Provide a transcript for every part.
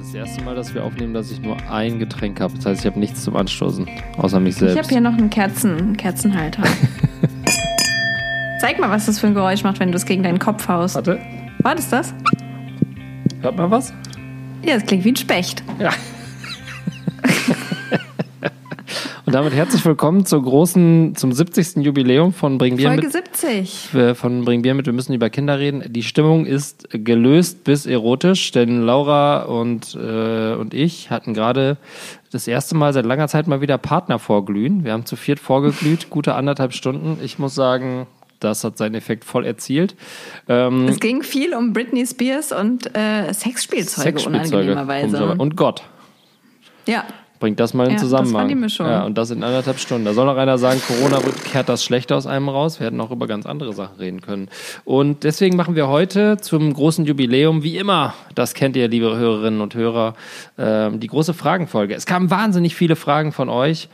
das erste Mal, dass wir aufnehmen, dass ich nur ein Getränk habe. Das heißt, ich habe nichts zum Anstoßen, außer mich selbst. Ich habe hier noch einen Kerzen, einen Kerzenhalter. Zeig mal, was das für ein Geräusch macht, wenn du es gegen deinen Kopf haust. Warte, War das das? hört mal was? Ja, das klingt wie ein Specht. Ja. Und damit herzlich willkommen zur großen, zum 70. Jubiläum von Bring Bier Folge mit. 70. äh, Von Bring Bier mit, wir müssen über Kinder reden. Die Stimmung ist gelöst bis erotisch, denn Laura und, äh, und ich hatten gerade das erste Mal seit langer Zeit mal wieder Partner vorglühen. Wir haben zu viert vorgeglüht, gute anderthalb Stunden. Ich muss sagen, das hat seinen Effekt voll erzielt. Ähm, Es ging viel um Britney Spears und äh, Sexspielzeuge, Sexspielzeuge unangenehmerweise. und Gott. Ja, Bringt das mal in Ja, das Zusammenhang. war die Mischung. Ja, und das in anderthalb Stunden. Da soll noch einer sagen, Corona kehrt das schlecht aus einem raus. Wir hätten auch über ganz andere Sachen reden können. Und deswegen machen wir heute zum großen Jubiläum, wie immer, das kennt ihr, liebe Hörerinnen und Hörer, ähm, die große Fragenfolge. Es kamen wahnsinnig viele Fragen von euch.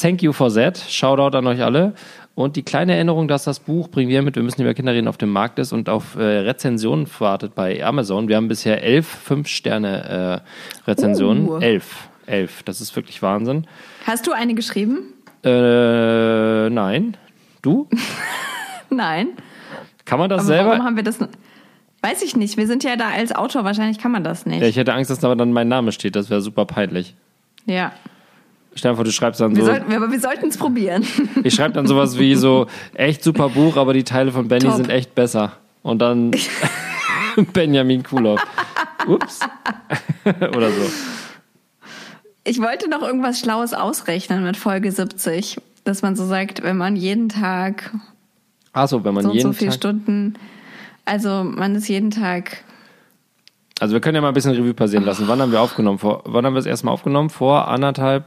Thank you for that. Shoutout an euch alle. Und die kleine Erinnerung, dass das Buch Bringen wir mit, wir müssen über Kinder reden, auf dem Markt ist und auf äh, Rezensionen wartet bei Amazon. Wir haben bisher elf Fünf-Sterne-Rezensionen. Uh. Elf. Elf. Das ist wirklich Wahnsinn. hast du eine geschrieben? Äh, nein. Du? Nein. Kann man das Aber selber? warum haben wir das? Weiß ich nicht. Wir sind ja da als Autor. Wahrscheinlich kann man das nicht. Ja, ich hätte Angst, dass da dann mein Name steht. Das wäre super peinlich. Ja. Stell dir vor, du schreibst dann Wir so. sollten, aber wir sollten es probieren. Ich schreibe dann sowas wie so, echt super Buch, aber die Teile von Benny Top. sind echt besser. Und dann Benjamin Kulow. Ups. Oder so. Ich wollte noch irgendwas Schlaues ausrechnen mit Folge 70. Dass man so sagt, wenn man jeden Tag Achso, wenn man so jeden so viele Tag. Stunden, also man ist jeden Tag, Also wir können ja mal ein bisschen Revue passieren lassen. Wann haben wir aufgenommen? Vor, wann haben wir das erstmal aufgenommen? Vor anderthalb,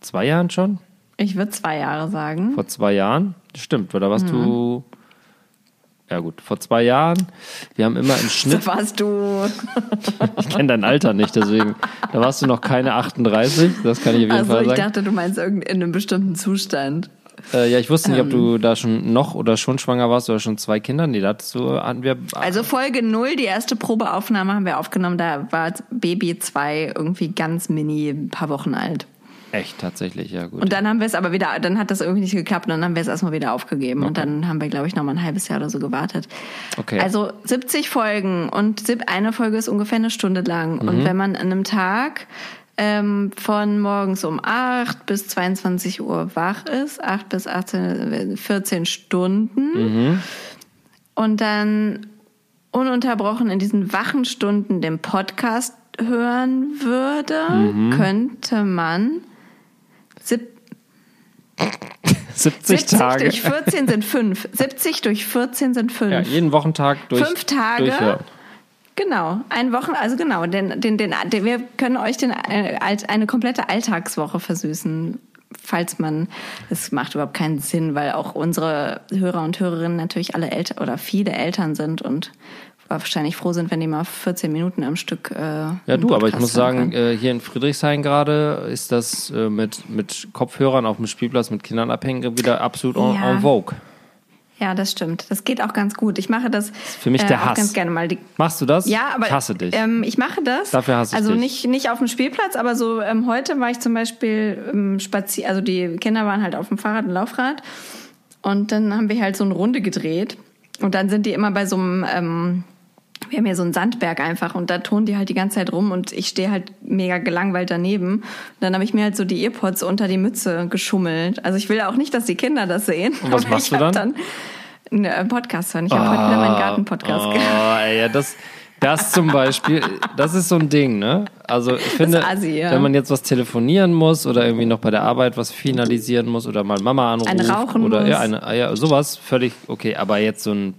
zwei Jahren schon? ich würde zwei Jahre sagen. Vor zwei Jahren? Stimmt, oder warst du. Ja, gut, vor zwei Jahren. Wir haben immer im Schnitt. Da warst du. Ich kenne dein Alter nicht, deswegen. Da warst du noch keine 38, das kann ich auf jeden Also Fall ich sagen. dachte, du meinst in einem bestimmten Zustand. Äh, ja, ich wusste nicht, ob Ähm. du da schon noch oder schon schwanger warst oder schon zwei Kinder. Nee, da hattest du, hatten wir. Also Folge 0, die erste Probeaufnahme haben wir aufgenommen, da war Baby 2 irgendwie ganz mini, ein paar Wochen alt. Echt, tatsächlich, ja, gut. Und dann haben wir es aber wieder, dann hat das irgendwie nicht geklappt und dann haben wir es erstmal wieder aufgegeben und dann haben wir, glaube ich, noch mal ein halbes Jahr oder so gewartet. Okay. Also 70 Folgen und eine Folge ist ungefähr eine Stunde lang. Mhm. Und wenn man an einem Tag ähm, von morgens um 8 bis 22 Uhr wach ist, 8 bis 18, 14 Stunden Mhm. und dann ununterbrochen in diesen wachen Stunden den Podcast hören würde, Mhm. könnte man sieb 70, 70 Tage. durch 14 sind 5. 70 durch 14 sind 5. ja, jeden Wochentag durch. Fünf Tage. Durchhören. Genau, ein Wochen, also genau, den, den, den, den, wir können euch den, äh, eine komplette Alltagswoche versüßen, falls man, es macht überhaupt keinen Sinn, weil auch unsere Hörer und Hörerinnen natürlich alle Eltern oder viele Eltern sind und wahrscheinlich froh sind, wenn die mal 14 Minuten am Stück. Äh, Ja, du, aber ich muss sagen, äh, hier in Friedrichshain gerade ist das äh, mit, mit Kopfhörern auf dem Spielplatz mit Kindern abhängen wieder absolut en, Ja. en vogue. ja, das stimmt. Das geht auch ganz gut. Ich mache das für mich der auch Hass. ganz gerne mal. Die, Machst du das? Ja, aber ich hasse dich. Ähm, ich mache das. Dafür hasse ich Also dich. nicht nicht auf dem Spielplatz, aber so ähm, heute war ich zum Beispiel ähm, spazieren. Also die Kinder waren halt auf dem Fahrrad und Laufrad und dann haben wir halt so eine Runde gedreht und dann sind die immer bei so einem ähm, wir haben hier so einen Sandberg einfach und da turnen die halt die ganze Zeit rum und ich stehe halt mega gelangweilt daneben. Und dann habe ich mir halt so die Earpods unter die Mütze geschummelt. Also ich will auch nicht, dass die Kinder das sehen. Und was machst du hab dann? einen äh, Podcast hören. Ich habe heute wieder meinen Garten-Podcast Oh, gehört. ja, das, das zum Beispiel, das ist so ein Ding, ne? Also ich finde, Assi, ja. wenn man jetzt was telefonieren muss oder irgendwie noch bei der Arbeit was finalisieren muss oder mal Mama anruft Eine rauchen oder muss. ja, eine, ja, sowas völlig okay. Aber jetzt so ein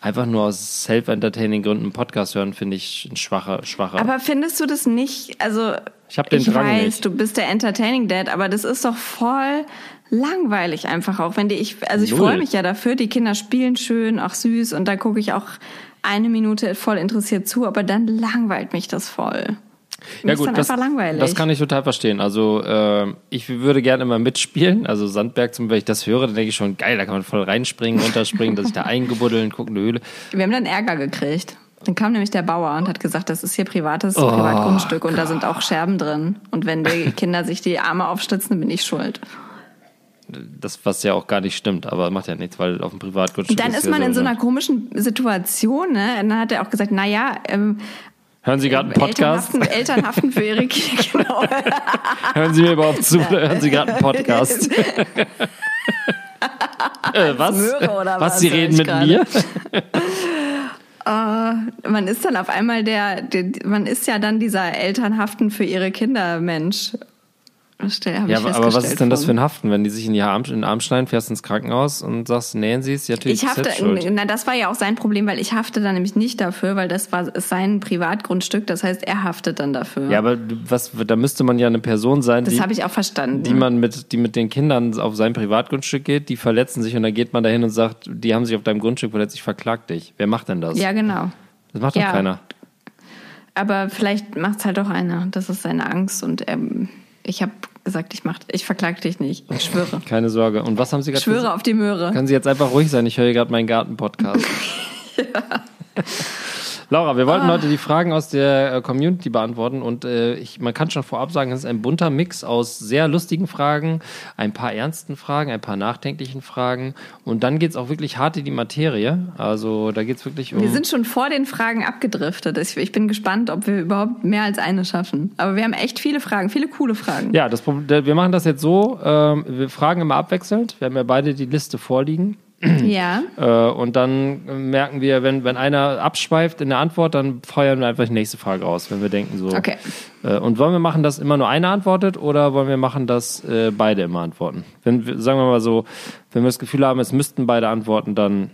einfach nur aus self-entertaining Gründen einen Podcast hören, finde ich ein schwacher, schwacher. Aber findest du das nicht, also Ich hab den Drang weiß, nicht. du bist der Entertaining Dad, aber das ist doch voll langweilig einfach auch, wenn die ich also ich freue mich ja dafür, die Kinder spielen schön, auch süß und da gucke ich auch eine Minute voll interessiert zu, aber dann langweilt mich das voll. Ist dann das, das kann ich total verstehen. Also äh, ich würde gerne immer mitspielen. Also Sandberg zum Beispiel, wenn ich das höre, dann denke ich schon, geil, da kann man voll reinspringen, runterspringen, dass ich da eingebuddeln, gucken, eine Höhle. Wir haben dann Ärger gekriegt. Dann kam nämlich der Bauer und hat gesagt, das ist hier privates Oh, Privatgrundstück und da sind auch Scherben drin. Und wenn die Kinder sich die Arme aufstützen, dann bin ich schuld. Das, was ja auch gar nicht stimmt, aber macht ja nichts, weil auf dem Privatgrundstück Und dann ist ja man in so ne? einer komischen Situation, ne? Und dann hat er auch gesagt, na ja, ähm, Hören Sie gerade einen Podcast? Eltern haften, Eltern haften für ihre Kinder. Genau. Hören Sie mir überhaupt zu oder hören Sie gerade einen Podcast? äh, was? Was? was Sie reden mit gerade? mir? man ist dann auf einmal der, der, man ist ja dann dieser Eltern haften für ihre Kinder Mensch. Stell, Ja, aber, was ist denn das für ein Haften, wenn die sich in die Arm, in den Arm schneiden, fährst ins Krankenhaus und sagst, nähen Sie es, ja, natürlich Ich hafte, na, das war ja auch sein Problem, weil ich hafte dann nämlich nicht dafür, weil das war sein Privatgrundstück, das heißt, er haftet dann dafür. Ja, aber was, da müsste man ja eine Person sein, das die, habe ich auch verstanden. die man mit, die mit den Kindern auf sein Privatgrundstück geht, die verletzen sich und dann geht man dahin und sagt, die haben sich auf deinem Grundstück verletzt, ich verklag dich. Wer macht denn das? ja, genau. Das macht doch Ja. keiner. Aber vielleicht macht's halt doch einer. Das ist seine Angst und ähm, ich habe gesagt, ich mach, ich verklag dich nicht. Ich schwöre. Keine Sorge. Und was haben Sie gerade Ich schwöre auf die Möhre. Können Sie jetzt einfach ruhig sein? Ich höre hier gerade meinen Garten-Podcast. Laura, wir wollten Ah. heute die Fragen aus der äh, Community beantworten und äh, ich, man kann schon vorab sagen, es ist ein bunter Mix aus sehr lustigen Fragen, ein paar ernsten Fragen, ein paar nachdenklichen Fragen und dann geht's auch wirklich hart in die Materie. Also da geht's wirklich um... Wir sind schon vor den Fragen abgedriftet. Ich, ich bin gespannt, ob wir überhaupt mehr als eine schaffen. Aber wir haben echt viele Fragen, viele coole Fragen. ja, das, wir machen das jetzt so, ähm, wir fragen immer abwechselnd. Wir haben ja beide die Liste vorliegen. Ja. Äh, und dann merken wir, wenn, wenn einer abschweift in der Antwort, dann feuern wir einfach die nächste Frage aus, wenn wir denken so. Okay. Äh, und wollen wir machen, dass immer nur einer antwortet oder wollen wir machen, dass äh, beide immer antworten? Wenn wir, sagen wir mal so, wenn wir das Gefühl haben, es müssten beide antworten, dann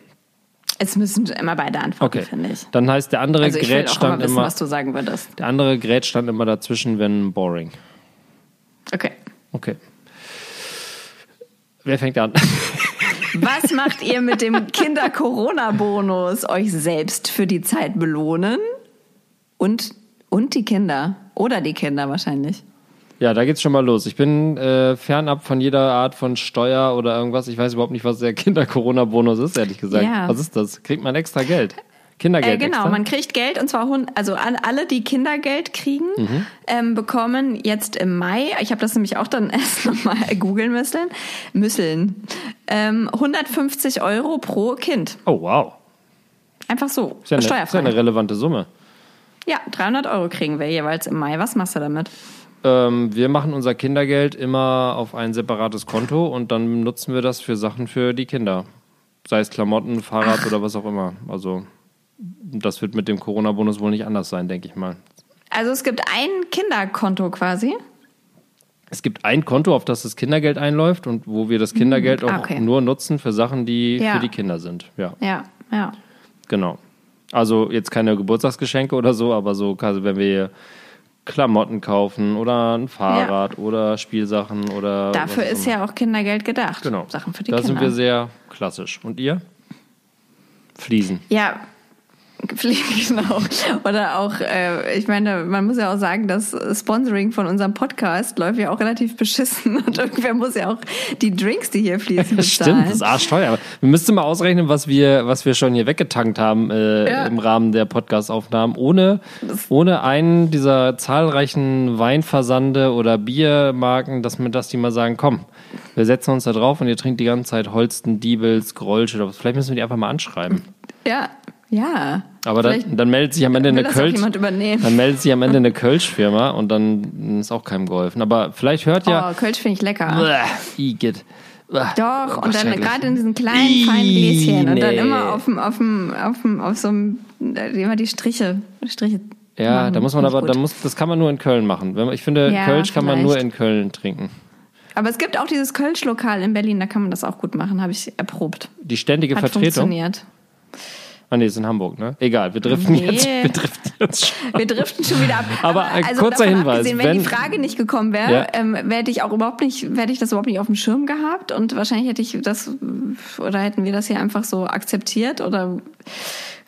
Es müssen immer beide antworten, okay. finde ich. Dann heißt der andere Also Gerät stand wissen, immer, was du sagen würdest. der andere Gerät stand immer dazwischen, wenn boring. Okay. Okay. Wer fängt an? Was macht ihr mit dem Kinder-Corona-Bonus? Euch selbst für die Zeit belohnen? Und, und die Kinder. Oder die Kinder wahrscheinlich. Ja, da geht's schon mal los. Ich bin äh, fernab von jeder Art von Steuer oder irgendwas. Ich weiß überhaupt nicht, was der Kinder-Corona-Bonus ist, ehrlich gesagt. Ja. Was ist das? Kriegt man extra Geld? Kindergeld Äh, genau, extra? man kriegt Geld und zwar also an alle, die Kindergeld kriegen, Mhm. ähm, bekommen jetzt im Mai, ich habe das nämlich auch dann erst nochmal googeln müssen, müssen ähm, 150 Euro pro Kind. Oh, wow. Einfach so, Ist ja, eine, ist steuerfrei. ja eine relevante Summe. ja, 300 Euro kriegen wir jeweils im Mai. Was machst du damit? Ähm, wir machen unser Kindergeld immer auf ein separates Konto und dann nutzen wir das für Sachen für die Kinder. Sei es Klamotten, Fahrrad oder was auch immer. Also das wird mit dem Corona-Bonus wohl nicht anders sein, denke ich mal. Also es gibt ein Kinderkonto quasi. Es gibt ein Konto, auf das das Kindergeld einläuft und wo wir das Kindergeld auch ah, okay. nur nutzen für Sachen, die Ja. für die Kinder sind. Ja, Ja, ja. genau. Also jetzt keine Geburtstagsgeschenke oder so, aber so, also wenn wir Klamotten kaufen oder ein Fahrrad oder Spielsachen oder. Dafür auch ist immer. ja auch Kindergeld gedacht. Genau. Sachen für die da Kinder. sind wir sehr klassisch. Und ihr? Fliesen. Ja, genau. Oder auch, äh, ich meine, man muss ja auch sagen, das Sponsoring von unserem Podcast läuft ja auch relativ beschissen und irgendwer muss ja auch die Drinks, die hier fließen, bezahlen. Stimmt, das ist arschteuer. Aber Wir müssten mal ausrechnen, was wir, was wir schon hier weggetankt haben äh, Ja. im Rahmen der Podcast-Aufnahmen, ohne, ohne einen dieser zahlreichen Weinversande oder Biermarken, dass, wir, dass die mal sagen, komm, wir setzen uns da drauf und ihr trinkt die ganze Zeit Holsten, Diebels, Grolsch oder was. Vielleicht müssen wir die einfach mal anschreiben. Ja, ja. Aber dann, dann meldet sich am Ende eine Kölsch. Dann meldet sich am Ende eine Kölsch-Firma und dann ist auch keinem geholfen. Aber vielleicht hört ja. Oh, Kölsch finde ich lecker. Bäh, Igitt. Doch, Oh, und dann gerade in diesen kleinen, feinen Gläschen. Und dann nee. immer auf dem, auf dem, auf dem, auf so einem, immer die Striche, Striche. Ja, machen. da muss man aber, da muss, das kann man nur in Köln machen. Ich finde, Ja, Kölsch kann man nur in Köln trinken. Aber es gibt auch dieses Kölsch-Lokal in Berlin, da kann man das auch gut machen, habe ich erprobt. Die ständige Hat Vertretung. funktioniert. Ah, nee, ist in Hamburg, ne? Egal, wir driften Nee. jetzt. Wir driften jetzt. Wir driften schon wieder ab. Aber, äh, kurzer davon Hinweis, wenn, wenn- die Frage nicht gekommen wäre, Ja. ähm, hätte ich auch überhaupt nicht, hätte ich das überhaupt nicht auf dem Schirm gehabt und wahrscheinlich hätte ich das oder hätten wir das hier einfach so akzeptiert oder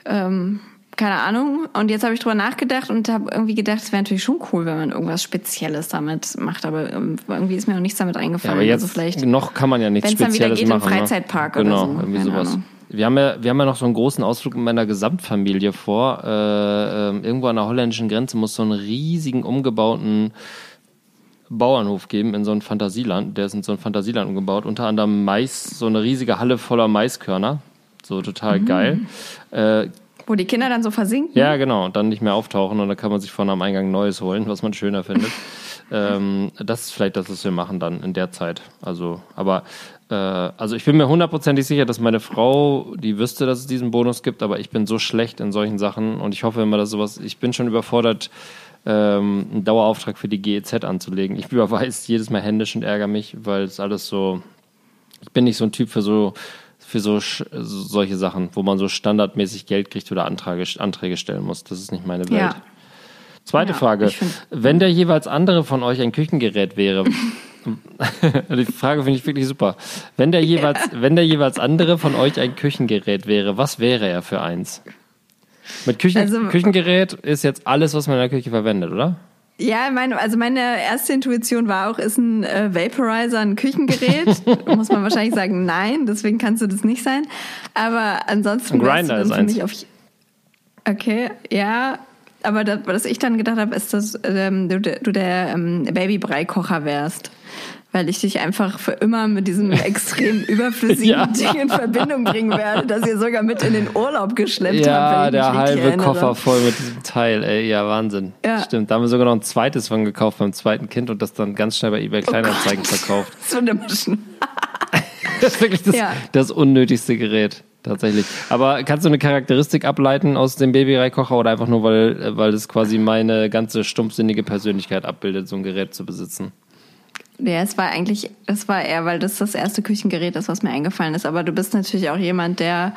ähm, keine Ahnung. Und jetzt habe ich drüber nachgedacht und habe irgendwie gedacht, es wäre natürlich schon cool, wenn man irgendwas Spezielles damit macht. Aber ähm, irgendwie ist mir auch nichts damit Ja, eingefallen. aber jetzt also vielleicht, noch kann man ja nichts wenn es dann wieder Spezielles geht im machen. ne? Freizeitpark genau, oder so. irgendwie Keine sowas. Ahnung. Wir haben, ja, wir haben ja noch so einen großen Ausflug mit meiner Gesamtfamilie vor. Äh, ähm, irgendwo an der holländischen Grenze muss so einen riesigen umgebauten Bauernhof geben in so ein Fantasieland. Der ist in so ein Fantasieland umgebaut. Unter anderem Mais, so eine riesige Halle voller Maiskörner. So total Mhm. geil. Äh, Wo die Kinder dann so versinken. ja, genau. Und dann nicht mehr auftauchen und dann kann man sich vorne am Eingang Neues holen, was man schöner findet. ähm, das ist vielleicht das, was wir machen dann in der Zeit. Also, aber äh, also ich bin mir hundertprozentig sicher, dass meine Frau, die wüsste, dass es diesen Bonus gibt, aber ich bin so schlecht in solchen Sachen und ich hoffe immer, dass sowas, ich bin schon überfordert, ähm, einen Dauerauftrag für die GEZ anzulegen. Ich überweise jedes Mal händisch und ärgere mich, weil es alles so, ich bin nicht so ein Typ für so für so solche Sachen, wo man so standardmäßig Geld kriegt oder Anträge, Anträge stellen muss. Das ist nicht meine Welt. Ja. Zweite Ja, Frage. Wenn der jeweils andere von euch ein Küchengerät wäre, die Frage finde ich wirklich super. Wenn der jeweils, wenn der jeweils andere von euch ein Küchengerät wäre, was wäre er für eins? Mit Küchen, Also- Küchengerät ist jetzt alles, was man in der Küche verwendet, oder? Ja, meine, also meine erste Intuition war auch, ist ein äh, Vaporizer ein Küchengerät? Muss man wahrscheinlich sagen, nein, deswegen kannst du das nicht sein. Aber ansonsten Ein Grinder ist eins. auf. Okay, ja. Aber das, was ich dann gedacht habe, ist, dass ähm, du, der- du der ähm, Babybrei-Kocher wärst. Weil ich dich einfach für immer mit diesem extrem überflüssigen Ja. Ding in Verbindung bringen werde, dass ihr sogar mit in den Urlaub geschleppt habt. Ja, wenn ich der halbe. Koffer voll mit diesem Teil, ey, ja, Wahnsinn. Ja. Stimmt, da haben wir sogar noch ein zweites von gekauft beim zweiten Kind und das dann ganz schnell bei eBay Oh Kleinanzeigen verkauft. So eine Maschine. Das ist wirklich das, Ja. das unnötigste Gerät, tatsächlich. Aber kannst du eine Charakteristik ableiten aus dem Babyreikocher oder einfach nur, weil, weil es quasi meine ganze stumpfsinnige Persönlichkeit abbildet, so ein Gerät zu besitzen? Ja, es war eigentlich, es war eher, weil das das erste Küchengerät ist, was mir eingefallen ist. Aber du bist natürlich auch jemand, der,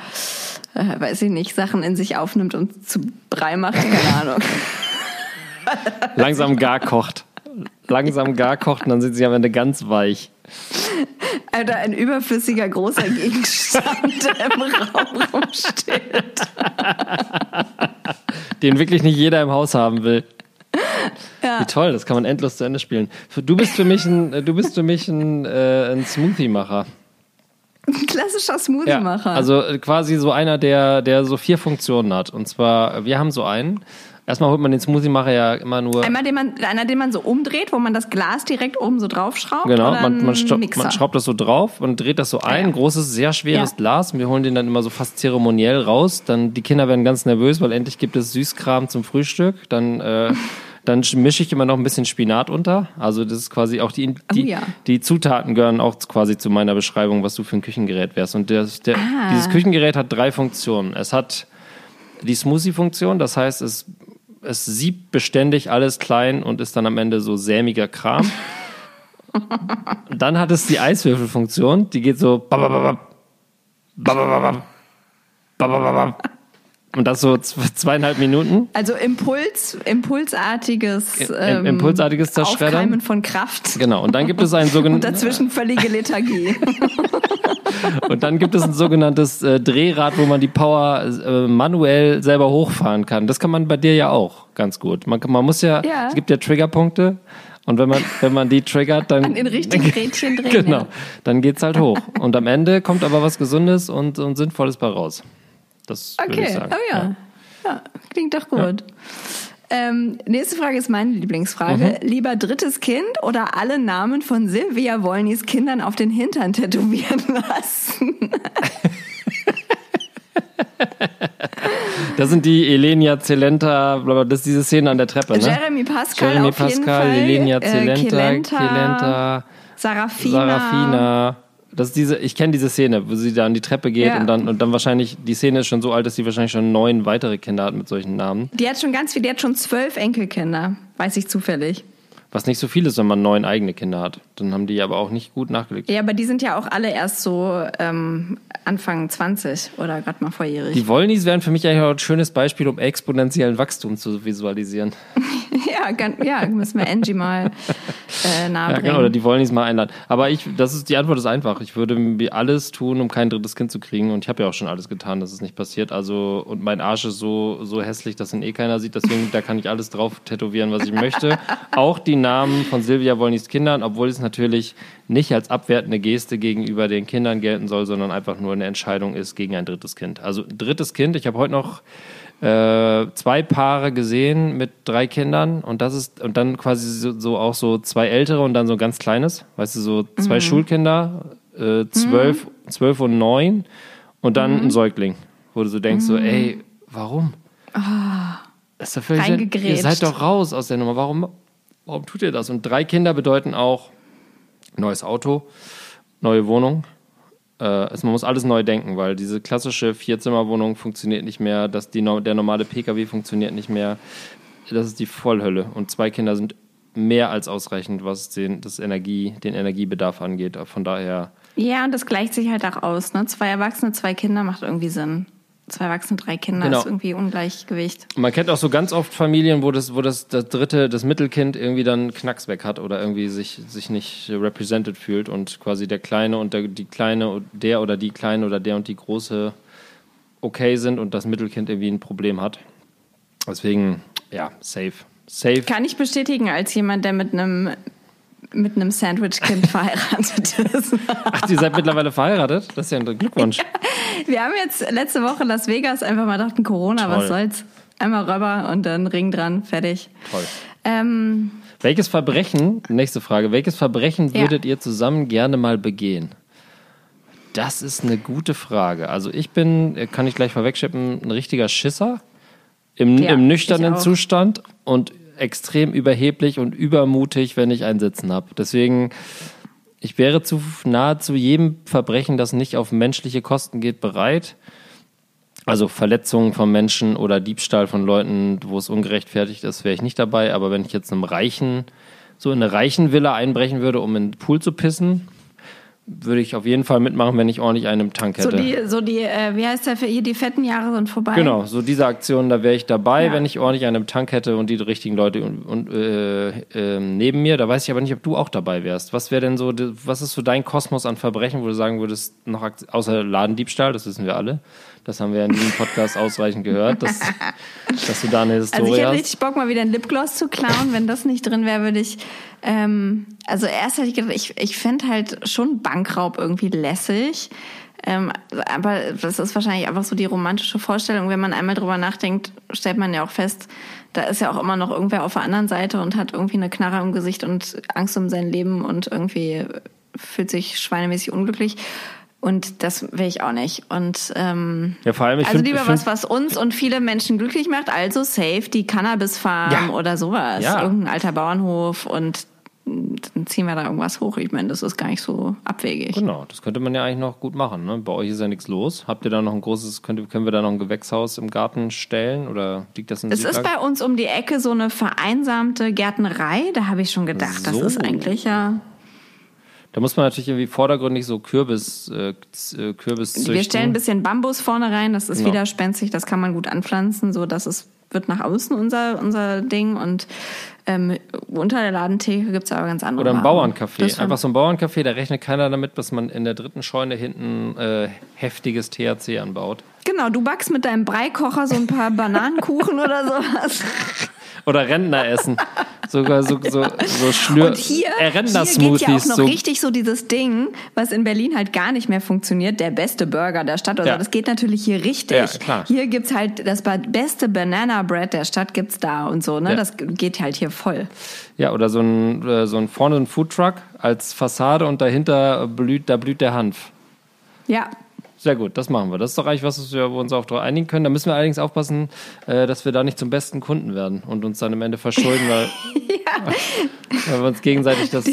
äh, weiß ich nicht, Sachen in sich aufnimmt und zu Brei macht, keine Ahnung. Langsam gar kocht. Langsam gar kocht und dann sind sie am Ende ganz weich. Alter, ein überflüssiger großer Gegenstand, der im Raum rumsteht. Den wirklich nicht jeder im Haus haben will. Ja. Wie toll, das kann man endlos zu Ende spielen. Du bist für mich ein, du bist für mich ein, äh, ein Smoothie-Macher. Ein klassischer Ja, Smoothie-Macher. also äh, quasi so einer, der, der so vier Funktionen hat. Und zwar, wir haben so einen. Erstmal holt man den Smoothie-Macher ja immer nur. Einmal den man, einer, den man so umdreht, wo man das Glas direkt oben so draufschraubt. Genau, man, man, man schraubt das so drauf und dreht das so ein, ja. großes, sehr schweres Ja. Glas. Und wir holen den dann immer so fast zeremoniell raus. Dann die Kinder werden ganz nervös, weil endlich gibt es Süßkram zum Frühstück. Dann, äh, dann mische ich immer noch ein bisschen Spinat unter. Also das ist quasi auch die, die, Oh ja. die Zutaten gehören auch quasi zu meiner Beschreibung, was du für ein Küchengerät wärst. Und das, der, Ah. dieses Küchengerät hat drei Funktionen. Es hat die Smoothie-Funktion, das heißt, es, es siebt beständig alles klein und ist dann am Ende so sämiger Kram. Dann hat es die Eiswürfelfunktion, die geht so babababab, babababab, babababab. Und das so zweieinhalb Minuten. Also Impuls, impulsartiges, Im- ähm, impulsartiges Zerschreddern. Aufkeimen von Kraft. Genau, und dann gibt es einen Und sogenannten dazwischen völlige Lethargie. und dann gibt es ein sogenanntes äh, Drehrad, wo man die Power äh, manuell selber hochfahren kann. Das kann man bei dir ja auch ganz gut. Man, man muss ja, Ja. es gibt ja Triggerpunkte und wenn man wenn man die triggert, dann An den richtigen Rädchen drehen. Genau. Dann geht's halt hoch. Und am Ende kommt aber was Gesundes und, und Sinnvolles bei raus. Das würde ich Okay, sagen. oh ja. ja. klingt doch gut. Ähm, nächste Frage ist meine Lieblingsfrage. Mhm. Lieber drittes Kind oder alle Namen von Silvia Wollnys Kindern auf den Hintern tätowieren lassen? Das sind die Elenia Zelenta, das ist diese Szene an der Treppe, ne? Jeremy Pascal Jeremy auf jeden Pascal, Fall. Elenia äh, Zelenta, Kelenta, Kelenta, Sarafina. Sarafina. Das diese, ich kenne diese Szene, wo sie da an die Treppe geht Ja. und dann und dann wahrscheinlich, die Szene ist schon so alt, dass sie wahrscheinlich schon neun weitere Kinder hat mit solchen Namen. Die hat schon ganz viel, die hat schon zwölf Enkelkinder, weiß ich zufällig. Was nicht so viel ist, wenn man neun eigene Kinder hat. Dann haben die aber auch nicht gut nachgelegt. Ja, aber die sind ja auch alle erst so ähm, Anfang 20 oder gerade mal vorjährig. Die Wollnies wären für mich eigentlich auch ein schönes Beispiel, um exponentiellen Wachstum zu visualisieren. ja, ganz, ja, müssen wir Angie mal äh, nahe Ja, genau, oder die wollen nicht mal einladen. Aber ich, das ist, die Antwort ist einfach. Ich würde mir alles tun, um kein drittes Kind zu kriegen. Und ich habe ja auch schon alles getan, dass es nicht passiert. Also, und mein Arsch ist so, so hässlich, dass ihn eh keiner sieht. Deswegen, da kann ich alles drauf tätowieren, was ich möchte. Auch die Namen von Silvia Wollnys Kindern, obwohl es natürlich nicht als abwertende Geste gegenüber den Kindern gelten soll, sondern einfach nur eine Entscheidung ist gegen ein drittes Kind. Also, drittes Kind, ich habe heute noch äh, zwei Paare gesehen mit drei Kindern und das ist und dann quasi so, so auch so zwei ältere und dann so ein ganz kleines, weißt du, so zwei Schulkinder, äh, zwölf, zwölf und neun und dann ein Säugling, wo du so denkst, so, ey, warum? Das ist doch völlig, ihr Reingegrätscht. seid doch raus aus der Nummer. Warum, warum tut ihr das? Und drei Kinder bedeuten auch neues Auto, neue Wohnung. Äh, also man muss alles neu denken, weil diese klassische Vierzimmerwohnung funktioniert nicht mehr, dass die, der normale Pkw funktioniert nicht mehr. Das ist die Vollhölle. Und zwei Kinder sind mehr als ausreichend, was den, das Energie, den Energiebedarf angeht. Von daher, Ja, und das gleicht sich halt auch aus. Ne? Zwei Erwachsene, zwei Kinder macht irgendwie Sinn. Zwei Erwachsene, drei Kinder Genau. ist irgendwie Ungleichgewicht. man kennt auch so ganz oft Familien, wo das, wo das, das dritte, das Mittelkind irgendwie dann Knacks weg hat oder irgendwie sich, sich nicht represented fühlt und quasi der Kleine und der, die Kleine, der oder die Kleine oder der und die Große okay sind und das Mittelkind irgendwie ein Problem hat. Deswegen, ja, safe. Safe. Kann ich bestätigen, als jemand, der mit einem mit einem Sandwich-Kind verheiratet ist. Ach, ihr seid mittlerweile verheiratet? Das ist ja ein Glückwunsch. Wir haben jetzt letzte Woche Las Vegas einfach mal dachten, Corona, Toll. was soll's? Einmal rüber und dann Ring dran, fertig. Toll. Ähm, Welches Verbrechen, nächste Frage, welches Verbrechen Ja. würdet ihr zusammen gerne mal begehen? Das ist eine gute Frage. Also ich bin, kann ich gleich vorwegschippen, ein richtiger Schisser im, Ja, im nüchternen. Zustand und extrem überheblich und übermutig, wenn ich ein Sitzen habe. Deswegen, ich wäre zu nahezu jedem Verbrechen, das nicht auf menschliche Kosten geht, bereit. Also Verletzungen von Menschen oder Diebstahl von Leuten, wo es ungerechtfertigt ist, wäre ich nicht dabei. Aber wenn ich jetzt einem Reichen, so in eine reichen Villa einbrechen würde, um in den Pool zu pissen, würde ich auf jeden Fall mitmachen, wenn ich ordentlich einen im Tank so hätte. die, so die, äh, wie heißt der für ihr, die fetten Jahre sind vorbei. Genau, so diese Aktion, da wäre ich dabei, Ja. wenn ich ordentlich einen im Tank hätte und die richtigen Leute und, und, äh, äh, neben mir. Da weiß ich aber nicht, ob du auch dabei wärst. Was wäre denn so, was ist so dein Kosmos an Verbrechen, wo du sagen würdest, noch außer Ladendiebstahl, das wissen wir alle. Das haben wir in diesem Podcast ausreichend gehört, dass, dass du da eine Also ich Historie hätte hast. richtig Bock, mal wieder ein Lipgloss zu klauen. Wenn das nicht drin wäre, würde ich. Ähm, also erst hätte ich gedacht, ich, ich fände halt schon Bankraub irgendwie lässig. Ähm, aber das ist wahrscheinlich einfach so die romantische Vorstellung. Wenn man einmal drüber nachdenkt, stellt man ja auch fest, da ist ja auch immer noch irgendwer auf der anderen Seite und hat irgendwie eine Knarre im Gesicht und Angst um sein Leben und irgendwie fühlt sich schweinemäßig unglücklich. Und das will ich auch nicht. Und ähm, Ja, vor allem, ich also find- lieber ich was, was uns und viele Menschen glücklich macht, also safe die Cannabis-Farm Ja. oder sowas. Ja. Irgendein alter Bauernhof und dann ziehen wir da irgendwas hoch. Ich meine, das ist gar nicht so abwegig. Genau, das könnte man ja eigentlich noch gut machen. Ne? Bei euch ist ja nichts los. Habt ihr da noch ein großes, könnt, können wir da noch ein Gewächshaus im Garten stellen oder liegt das in Es ist Südlage? bei uns um die Ecke so eine vereinsamte Gärtnerei. Da habe ich schon gedacht, das So. ist eigentlich ja. Da muss man natürlich irgendwie vordergründig so Kürbis, äh, äh, Kürbis züchten. Wir stellen ein bisschen Bambus vorne rein, das ist Genau. widerspenstig, das kann man gut anpflanzen, so dass es wird nach außen unser, unser Ding und ähm, unter der Ladentheke gibt's aber ganz andere Oder ein. Bauerncafé. Einfach so ein Bauerncafé, da rechnet keiner damit, dass man in der dritten Scheune hinten äh, heftiges THC anbaut. Genau, du backst mit deinem Breikocher so ein paar Bananenkuchen oder sowas. Oder Rentner essen. Sogar so, so, so Schlür Und hier, äh, hier geht ja auch noch so, richtig so dieses Ding, was in Berlin halt gar nicht mehr funktioniert, der beste Burger der Stadt. Also Ja. das geht natürlich hier richtig. Ja, klar. Hier gibt's halt das beste Banana Bread der Stadt gibt's da und so. Ne? Ja. Das geht halt hier voll. ja, oder so ein, äh, so ein vorne ein Foodtruck als Fassade und dahinter blüht, da blüht der Hanf. Ja, Sehr gut, das machen wir. Das ist doch eigentlich was, wir uns auch drauf einigen können. Da müssen wir allerdings aufpassen, äh, dass wir da nicht zum besten Kunden werden und uns dann am Ende verschulden, weil, weil wir uns gegenseitig das.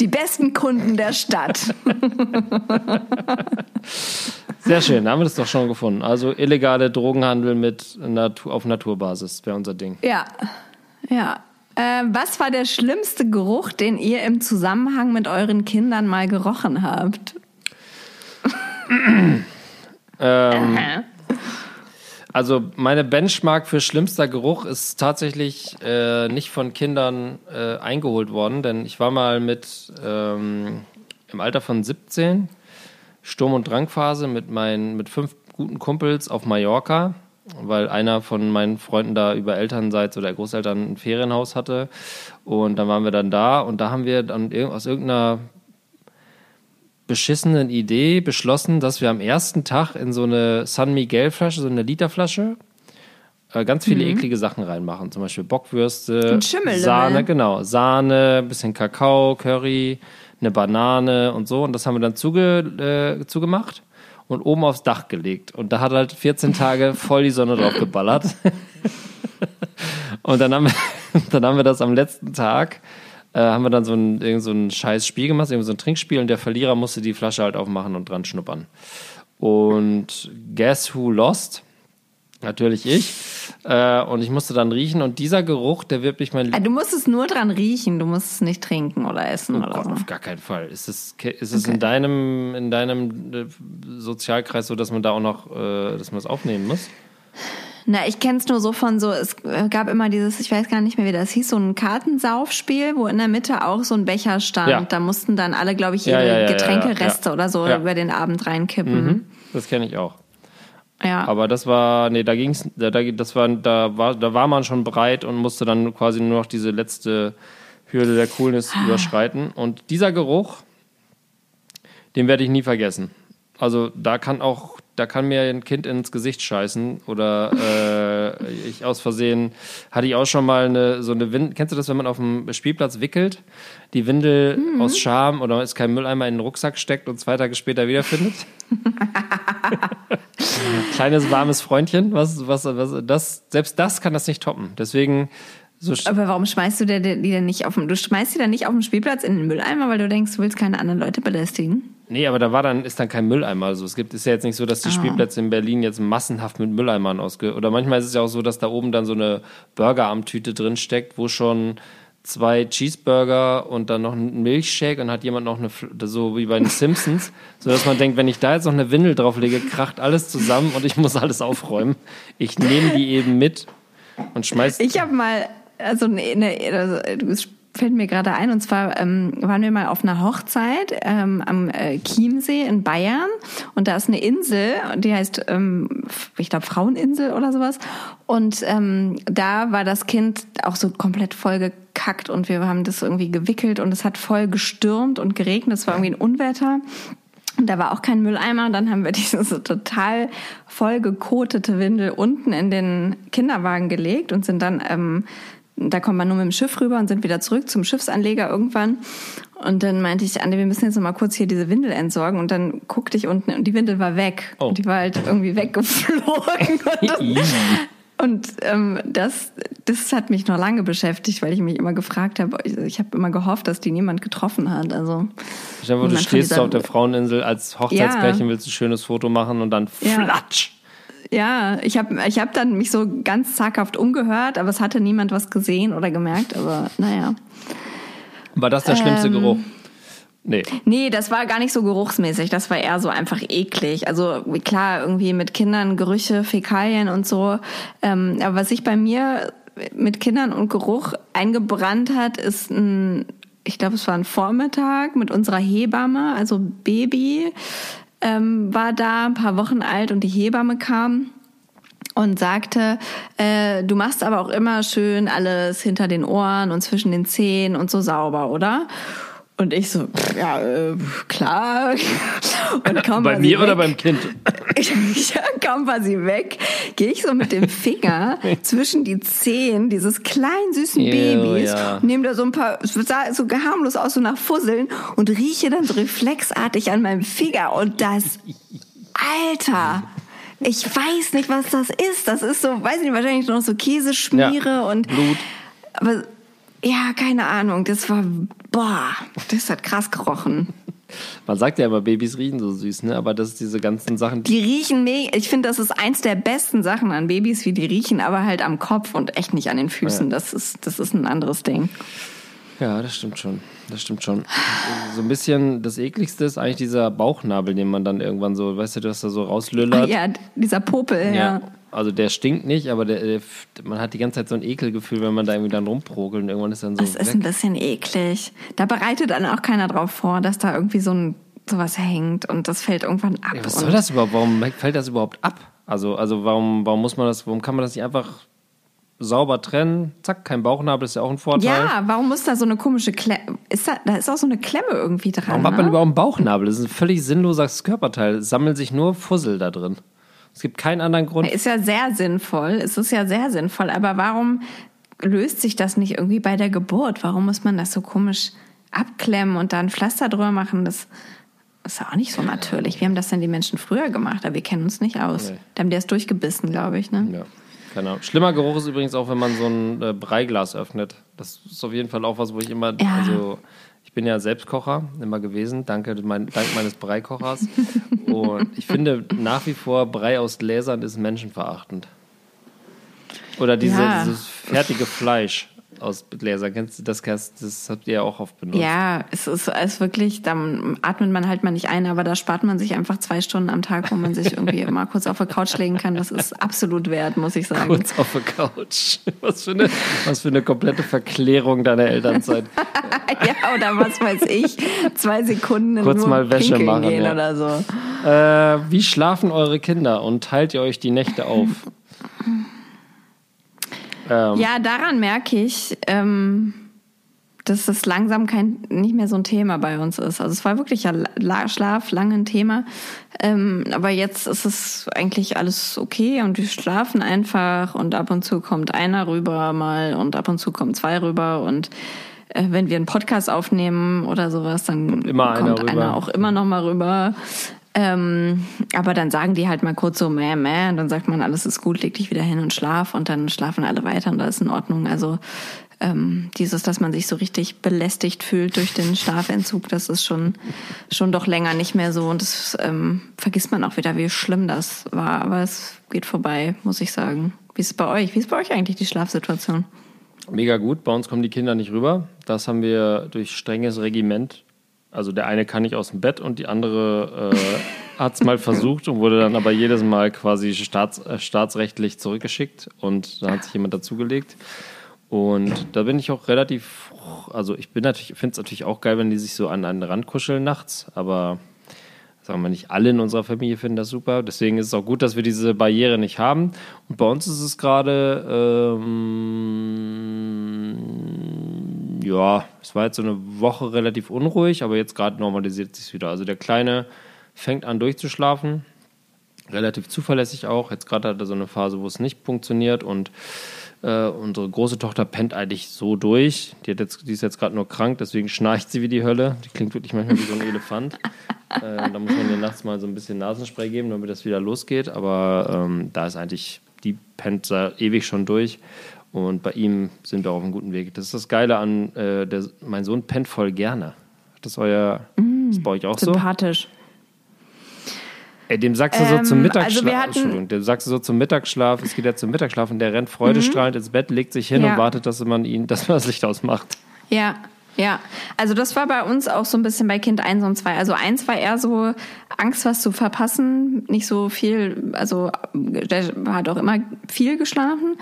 die besten Kunden der Stadt. Sehr schön, da haben wir das doch schon gefunden. Also illegale Drogenhandel mit Natur, auf Naturbasis wäre unser Ding. ja, ja. Äh, was war der schlimmste Geruch, den ihr im Zusammenhang mit euren Kindern mal gerochen habt? Ähm, Also meine Benchmark für schlimmster Geruch ist tatsächlich äh, nicht von Kindern äh, eingeholt worden, denn ich war mal mit ähm, im Alter von 17 Sturm- und Drangphase mit meinen mit fünf guten Kumpels auf Mallorca, weil einer von meinen Freunden da über Elternseits oder Großeltern ein Ferienhaus hatte. Und dann waren wir dann da und da haben wir dann aus irgendeiner beschissenen Idee beschlossen, dass wir am ersten Tag in so eine San Miguel Flasche, so eine Literflasche, äh, ganz viele mhm. eklige Sachen reinmachen. Zum Beispiel Bockwürste, Sahne, genau, Sahne, bisschen Kakao, Curry, eine Banane und so. Und das haben wir dann zuge, äh, zugemacht und oben aufs Dach gelegt. Und da hat halt 14 Tage voll die Sonne drauf geballert. und dann haben, wir, dann haben wir das am letzten Tag äh, haben wir dann so ein, irgend so ein scheiß Spiel gemacht, irgendwie so ein Trinkspiel und der Verlierer musste die Flasche halt aufmachen und dran schnuppern. Und Guess Who Lost? Natürlich ich. Äh, und ich musste dann riechen und dieser Geruch, der wird mich mein. Ah, du musst es nur dran riechen, du musst es nicht trinken oder essen oh oder Gott, so. Auf gar keinen Fall. Ist es, ist es okay. in deinem, in deinem äh, Sozialkreis so, dass man da auch noch, äh, dass man es aufnehmen muss? Na, ich kenne es nur so von so, es gab immer dieses, ich weiß gar nicht mehr, wie das hieß, so ein Kartensaufspiel, wo in der Mitte auch so ein Becher stand. Ja. Da mussten dann alle, glaube ich, ihre ja, ja, Getränkereste oder so über den Abend reinkippen. Mhm. Das kenne ich auch. Ja. Aber das war, nee, da ging's, da, das war, da war, da war man schon bereit und musste dann quasi nur noch diese letzte Hürde der Coolness ah. überschreiten. Und dieser Geruch, den werde ich nie vergessen. Also da kann auch da kann mir ein Kind ins Gesicht scheißen oder äh, ich aus Versehen hatte ich auch schon mal eine so eine Windel. Kennst du das, wenn man auf dem Spielplatz wickelt, die Windel mhm. aus Scham oder ist kein Mülleimer in den Rucksack steckt und zwei Tage später wiederfindet? Kleines warmes Freundchen, was, was, was, das, selbst das kann das nicht toppen. Deswegen so Aber warum schmeißt du die denn nicht auf dem, du schmeißt die dann nicht auf dem Spielplatz in den Mülleimer, weil du denkst, du willst keine anderen Leute belästigen? Nee, aber da war dann, ist dann kein Mülleimer. Also es gibt, ist ja jetzt nicht so, dass die oh. Spielplätze in Berlin jetzt massenhaft mit Mülleimern ausge, oder manchmal ist es ja auch so, dass da oben dann so eine Burgerarmtüte drin steckt, wo schon zwei Cheeseburger und dann noch ein Milchshake und hat jemand noch eine, so wie bei den Simpsons, so dass man denkt, wenn ich da jetzt noch eine Windel drauflege, kracht alles zusammen und ich muss alles aufräumen. Ich nehme die eben mit und schmeiß. Ich habe mal also ne, ne, also, fällt mir gerade ein, und zwar ähm, waren wir mal auf einer Hochzeit ähm, am äh, Chiemsee in Bayern und da ist eine Insel, die heißt, ähm, ich glaube, Fraueninsel oder sowas. Und ähm, da war das Kind auch so komplett voll gekackt und wir haben das irgendwie gewickelt und es hat voll gestürmt und geregnet, es war irgendwie ein Unwetter. Und da war auch kein Mülleimer. Dann haben wir diese so total voll gekotete Windel unten in den Kinderwagen gelegt und sind dann ähm, da kommt man nur mit dem Schiff rüber und sind wieder zurück zum Schiffsanleger irgendwann. Und dann meinte ich, Ande, wir müssen jetzt noch mal kurz hier diese Windel entsorgen. Und dann guckte ich unten und die Windel war weg. Oh. Und die war halt irgendwie weggeflogen. und, ähm, das, das hat mich noch lange beschäftigt, weil ich mich immer gefragt habe, ich, ich habe immer gehofft, dass die niemand getroffen hat. Also, ich glaube, du stehst auf der Fraueninsel als Hochzeitspärchen, ja. willst ein schönes Foto machen und dann flatsch. Ja. Ich habe ich hab dann mich so ganz zaghaft umgehört, aber es hatte niemand was gesehen oder gemerkt, aber naja. War das der schlimmste ähm, Geruch? Nee. Nee, das war gar nicht so geruchsmäßig, das war eher so einfach eklig. Also klar, irgendwie mit Kindern Gerüche, Fäkalien und so. Ähm, aber was sich bei mir mit Kindern und Geruch eingebrannt hat, ist ein, ich glaube, es war ein Vormittag mit unserer Hebamme, also Baby ähm, war da, ein paar Wochen alt und die Hebamme kam und sagte, äh, du machst aber auch immer schön alles hinter den Ohren und zwischen den Zehen und so sauber, oder? Und ich so, ja, äh, klar. Und kaum Bei mir weg, oder beim Kind? Ich, ja, kaum war sie weg, gehe ich so mit dem Finger zwischen die Zehen dieses kleinen süßen Ew, Babys, ja. nehme da so ein paar, es sah so harmlos aus, so nach Fusseln und rieche dann so reflexartig an meinem Finger und das, Alter, ich weiß nicht, was das ist. Das ist so, weiß ich nicht, wahrscheinlich noch so Käseschmiere ja, und Blut. Aber ja, keine Ahnung. Das war, boah, das hat krass gerochen. Man sagt ja immer, Babys riechen so süß, ne? Aber das ist diese ganzen Sachen. Die riechen mega. Ich finde, das ist eins der besten Sachen an Babys, wie die riechen, aber halt am Kopf und echt nicht an den Füßen. Ja. Das ist, das ist ein anderes Ding. Ja, das stimmt schon. Das stimmt schon. So ein bisschen das ekligste ist eigentlich dieser Bauchnabel, den man dann irgendwann so, weißt du, du hast da so rauslüllert. Ah, ja, dieser Popel, ja. ja. Also der stinkt nicht, aber der, der, man hat die ganze Zeit so ein Ekelgefühl, wenn man da irgendwie dann rumprogelt und irgendwann ist dann so. Das ist ein bisschen eklig. Da bereitet dann auch keiner drauf vor, dass da irgendwie so ein sowas hängt und das fällt irgendwann ab. Ja, was soll das überhaupt? Warum fällt das überhaupt ab? Also, also warum, warum muss man das, warum kann man das nicht einfach sauber trennen? Zack, kein Bauchnabel ist ja auch ein Vorteil. Ja, warum muss da so eine komische Klemme, ist da, da ist auch so eine Klemme irgendwie dran. Warum ne? hat man überhaupt einen Bauchnabel? Das ist ein völlig sinnloses Körperteil. Es sammeln sich nur Fussel da drin. Es gibt keinen anderen Grund. Ist ja sehr sinnvoll. Es ist ja sehr sinnvoll. Aber warum löst sich das nicht irgendwie bei der Geburt? Warum muss man das so komisch abklemmen und dann Pflaster drüber machen? Das ist ja auch nicht so natürlich. Wie haben das denn die Menschen früher gemacht? Aber wir kennen uns nicht aus. Nee. Da haben die das durchgebissen, glaube ich. Ne? Ja, keine Ahnung. Schlimmer Geruch ist übrigens auch, wenn man so ein äh, Breiglas öffnet. Das ist auf jeden Fall auch was, wo ich immer, Ja. also ich bin ja Selbstkocher immer gewesen, danke mein, dank meines Breikochers. Und ich finde nach wie vor Brei aus Gläsern ist menschenverachtend. Oder diese, Ja. dieses fertige Fleisch aus Gläsern. Kennst du das? Das habt ihr ja auch oft benutzt. Ja, es ist, es ist wirklich, da atmet man halt mal nicht ein, aber da spart man sich einfach zwei Stunden am Tag, wo man sich irgendwie mal kurz auf der Couch legen kann. Das ist absolut wert, muss ich sagen. Kurz auf der Couch. Was für, eine, was für eine komplette Verklärung deiner Elternzeit. ja, oder was weiß ich, zwei Sekunden Kurz mal Wäsche machen, gehen ja. oder so. Äh, wie schlafen eure Kinder und teilt ihr euch die Nächte auf? Ähm, Ja, daran merke ich, ähm, dass es langsam kein, nicht mehr so ein Thema bei uns ist. Also es war wirklich ja La Schlaf lange ein Thema. Ähm, aber jetzt ist es eigentlich alles okay und wir schlafen einfach und ab und zu kommt einer rüber mal und ab und zu kommen zwei rüber und äh, wenn wir einen Podcast aufnehmen oder sowas, dann einer kommt rüber. einer auch immer noch mal rüber. Ähm, aber dann sagen die halt mal kurz so, meh, meh, und dann sagt man, alles ist gut, leg dich wieder hin und schlaf und dann schlafen alle weiter und ist in Ordnung. Also ähm, dieses, dass man sich so richtig belästigt fühlt durch den Schlafentzug, das ist schon, schon doch länger nicht mehr so und das ähm, vergisst man auch wieder, wie schlimm das war. Aber es geht vorbei, muss ich sagen. Wie ist es bei euch? Wie ist bei euch eigentlich die Schlafsituation? Mega gut. Bei uns kommen die Kinder nicht rüber. Das haben wir durch strenges Regiment. Also der eine kann nicht aus dem Bett und die andere äh, hat es mal versucht und wurde dann aber jedes Mal quasi staats, äh, staatsrechtlich zurückgeschickt und da hat sich jemand dazugelegt. Und da bin ich auch relativ, also ich bin natürlich, finde es natürlich auch geil, wenn die sich so an einen Rand kuscheln nachts, aber sagen wir nicht alle in unserer Familie finden das super. Deswegen ist es auch gut, dass wir diese Barriere nicht haben. Und bei uns ist es gerade, ähm, ja, es war jetzt so eine Woche relativ unruhig, aber jetzt gerade normalisiert sich wieder. Also der Kleine fängt an durchzuschlafen, relativ zuverlässig auch. Jetzt gerade hat er so eine Phase, wo es nicht funktioniert und äh, unsere große Tochter pennt eigentlich so durch. Die, jetzt, die ist jetzt gerade nur krank, deswegen schnarcht sie wie die Hölle. Die klingt wirklich manchmal wie so ein Elefant. Äh, da muss man ihr nachts mal so ein bisschen Nasenspray geben, damit das wieder losgeht. Aber ähm, da ist eigentlich, die pennt ewig schon durch. Und bei ihm sind wir auf einem guten Weg. Das ist das Geile an, äh, der, mein Sohn pennt voll gerne. Das euer, ist bei euch auch so? Sympathisch. Ey, dem sagst du so Ähm, zum also Mittagsschlaf, Entschuldigung, dem sagst du so zum Mittagsschlaf, es geht ja zum Mittagsschlaf und der rennt freudestrahlend ins Bett, legt sich hin Mhm. Ja. und wartet, dass man ihn, dass man das Licht ausmacht. Ja, ja. Also das war bei uns auch so ein bisschen bei Kind 1 und 2. Also eins war eher so Angst, was zu verpassen, nicht so viel, also der hat auch immer viel geschlafen.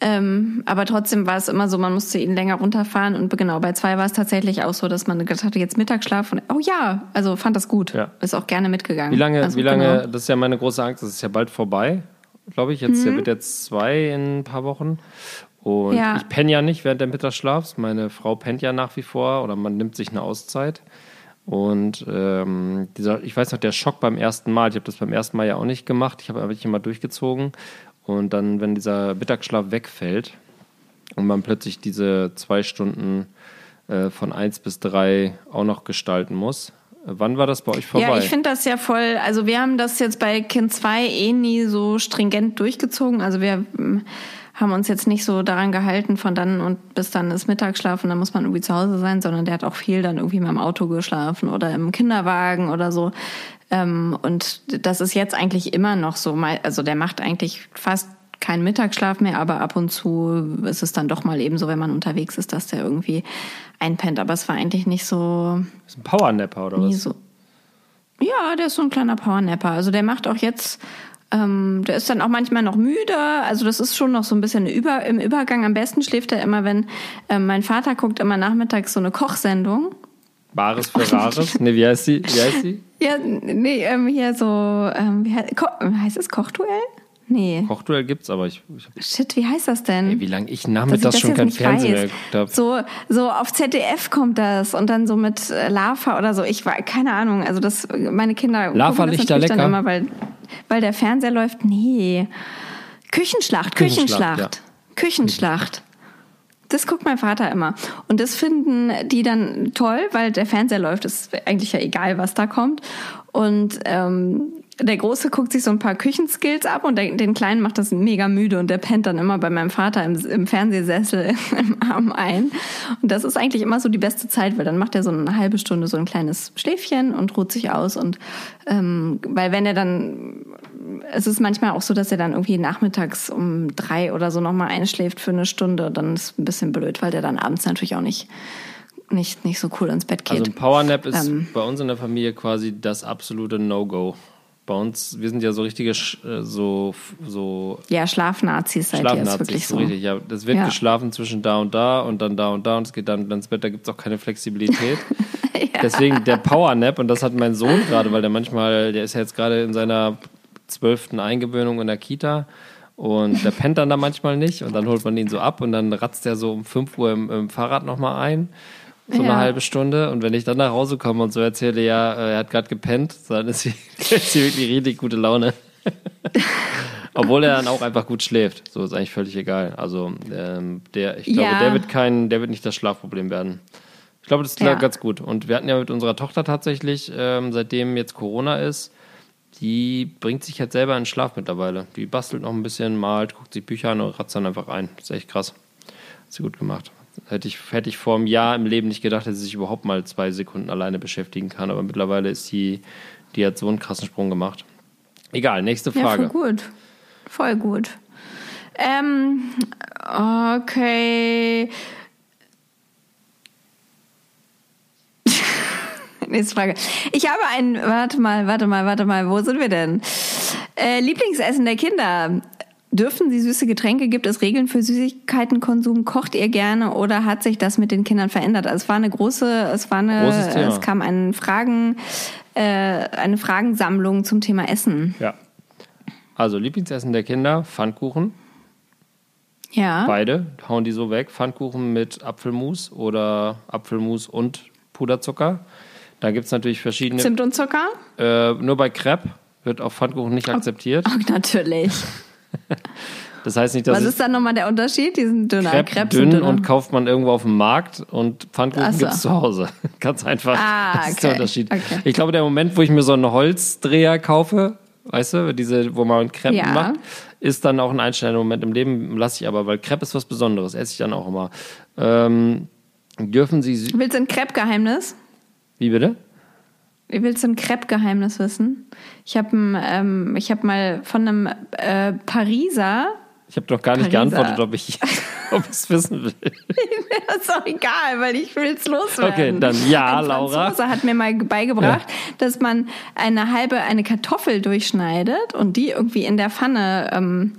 Ähm, aber trotzdem war es immer so, man musste ihn länger runterfahren und genau, bei zwei war es tatsächlich auch so, dass man gedacht hatte, jetzt Mittagsschlaf und oh ja, also fand das gut. Ja. Ist auch gerne mitgegangen. Wie lange, also, wie lange, Genau. das ist ja meine große Angst, das ist ja bald vorbei, glaube ich. Jetzt, der wird jetzt zwei in ein paar Wochen. Und Ja. ich penne ja nicht während der Mittagsschlafs. Meine Frau pennt ja nach wie vor oder man nimmt sich eine Auszeit. Und ähm, dieser, ich weiß noch, der Schock beim ersten Mal, ich habe das beim ersten Mal ja auch nicht gemacht, ich habe wirklich immer durchgezogen. Und dann, wenn dieser Mittagsschlaf wegfällt und man plötzlich diese zwei Stunden äh, von eins bis drei auch noch gestalten muss. Wann war das bei euch vorbei? Ja, ich finde das ja voll, also wir haben das jetzt bei Kind 2 eh nie so stringent durchgezogen. Also wir mm, haben uns jetzt nicht so daran gehalten, von dann und bis dann ist Mittagsschlaf und dann muss man irgendwie zu Hause sein, sondern der hat auch viel dann irgendwie mal im Auto geschlafen oder im Kinderwagen oder so. Ähm, und das ist jetzt eigentlich immer noch so. Also der macht eigentlich fast keinen Mittagsschlaf mehr, aber ab und zu ist es dann doch mal eben so, wenn man unterwegs ist, dass der irgendwie einpennt. Aber es war eigentlich nicht so, ist ein Powernapper oder was? so. Ja, der ist so ein kleiner Powernapper. Also der macht auch jetzt Ähm, der ist dann auch manchmal noch müde. Also das ist schon noch so ein bisschen über, im Übergang. Am besten schläft er immer, wenn ähm, mein Vater guckt immer nachmittags so eine Kochsendung. Bares für Rares? nee, wie heißt sie? Wie heißt sie? Ja, nee, ähm, hier so, ähm, wie heißt, heißt es Kochduell? Nee. Kochduell gibt's, aber ich. ich Shit, wie heißt das denn? ey, wie lange ich nachmittags schon kein Fernsehen mehr geguckt habe. So, so auf ZDF kommt das und dann so mit äh, Lava oder so. Ich war keine Ahnung. Also das, meine Kinder Lava gucken das Lichter natürlich lecker? dann immer, weil, weil der Fernseher läuft. Nee. Küchenschlacht, Küchenschlacht, Küchenschlacht, Küchenschlacht. Das guckt mein Vater immer. Und das finden die dann toll, weil der Fernseher läuft. ist eigentlich ja egal, was da kommt. Und ähm, der Große guckt sich so ein paar Küchenskills ab und den Kleinen macht das mega müde und der pennt dann immer bei meinem Vater im, im Fernsehsessel im Arm ein. Und das ist eigentlich immer so die beste Zeit, weil dann macht er so eine halbe Stunde so ein kleines Schläfchen und ruht sich aus. Und ähm, weil wenn er dann, es ist manchmal auch so, dass er dann irgendwie nachmittags um drei oder so nochmal einschläft für eine Stunde, dann ist es ein bisschen blöd, weil der dann abends natürlich auch nicht nicht, nicht so cool ins Bett geht. Also ein Powernap ist Ähm. bei uns in der Familie quasi das absolute No-Go. Bei uns, wir sind ja so richtige, äh, so, so ja, Schlafnazis seid ihr, ist Schlafnazis, wirklich so. richtig. Ja, das wird Ja. geschlafen zwischen da und da und dann da und da und es geht dann ins Bett, da gibt es auch keine Flexibilität. Deswegen der Powernap, und das hat mein Sohn gerade, weil der manchmal, der ist ja jetzt gerade in seiner zwölften Eingewöhnung in der Kita und der pennt dann da manchmal nicht und dann holt man ihn so ab und dann ratzt er so um 5 Uhr im, im Fahrrad nochmal ein. So eine Ja. halbe Stunde. Und wenn ich dann nach Hause komme und so erzähle, ja, äh, er hat gerade gepennt, dann ist sie, ist sie wirklich richtig gute Laune. Obwohl er dann auch einfach gut schläft. So ist eigentlich völlig egal. Also ähm, der, ich glaube, Ja. der wird kein, der wird nicht das Schlafproblem werden. Ich glaube, das ist Ja. ganz gut. Und wir hatten ja mit unserer Tochter tatsächlich, ähm, seitdem jetzt Corona ist, die bringt sich jetzt selber in den Schlaf mittlerweile. Die bastelt noch ein bisschen, malt, guckt sich Bücher an und ratzt dann einfach ein. Das ist echt krass. Hat sie gut gemacht. Hätte ich, hätte ich vor einem Jahr im Leben nicht gedacht, dass sie sich überhaupt mal zwei Sekunden alleine beschäftigen kann. Aber mittlerweile ist die, die hat so einen krassen Sprung gemacht. Egal, nächste Ja, Frage. voll gut. Voll gut. Ähm, okay. Nächste Frage. Ich habe ein, warte mal, warte mal, warte mal, wo sind wir denn? Äh, Lieblingsessen der Kinder. Dürfen Sie süße Getränke? Gibt es Regeln für Süßigkeitenkonsum? Kocht ihr gerne oder hat sich das mit den Kindern verändert? Also es war eine große, es war eine, es kam ein Fragen, äh, eine Fragensammlung zum Thema Essen. Ja. Also Lieblingsessen der Kinder, Pfannkuchen. Ja. Beide hauen die so weg. Pfannkuchen mit Apfelmus oder Apfelmus und Puderzucker. Da gibt es natürlich verschiedene. Zimt und Zucker? Äh, nur bei Crepe wird auf Pfannkuchen nicht akzeptiert. Oh, natürlich. Das heißt nicht, dass Was ist dann nochmal der Unterschied? Die sind dünner. Crepe Crepes sind dünn dünner. und kauft man irgendwo auf dem Markt und Pfannkuchen so. gibt es zu Hause. Ganz einfach. Ah, das ist der okay. Unterschied. Okay. Ich glaube, der Moment, wo ich mir so einen Holzdreher kaufe, weißt du, diese, wo man Crepe Ja. macht, ist dann auch ein einschneidender Moment im Leben, lasse ich aber, weil Crepe ist was Besonderes, esse ich dann auch immer. Ähm, dürfen Sie, Willst du ein Crepe-Geheimnis? wie bitte? Willst du ein Crepe-Geheimnis wissen? Ich habe ähm, ich hab mal von einem äh, Pariser, Ich habe doch gar nicht Pariser. geantwortet, ob ich ob es wissen will. das ist doch egal, weil ich will es loswerden. Okay, dann ja, ein Laura. Franzose hat mir mal beigebracht, dass man eine halbe, eine Kartoffel durchschneidet und die irgendwie in der Pfanne, ähm,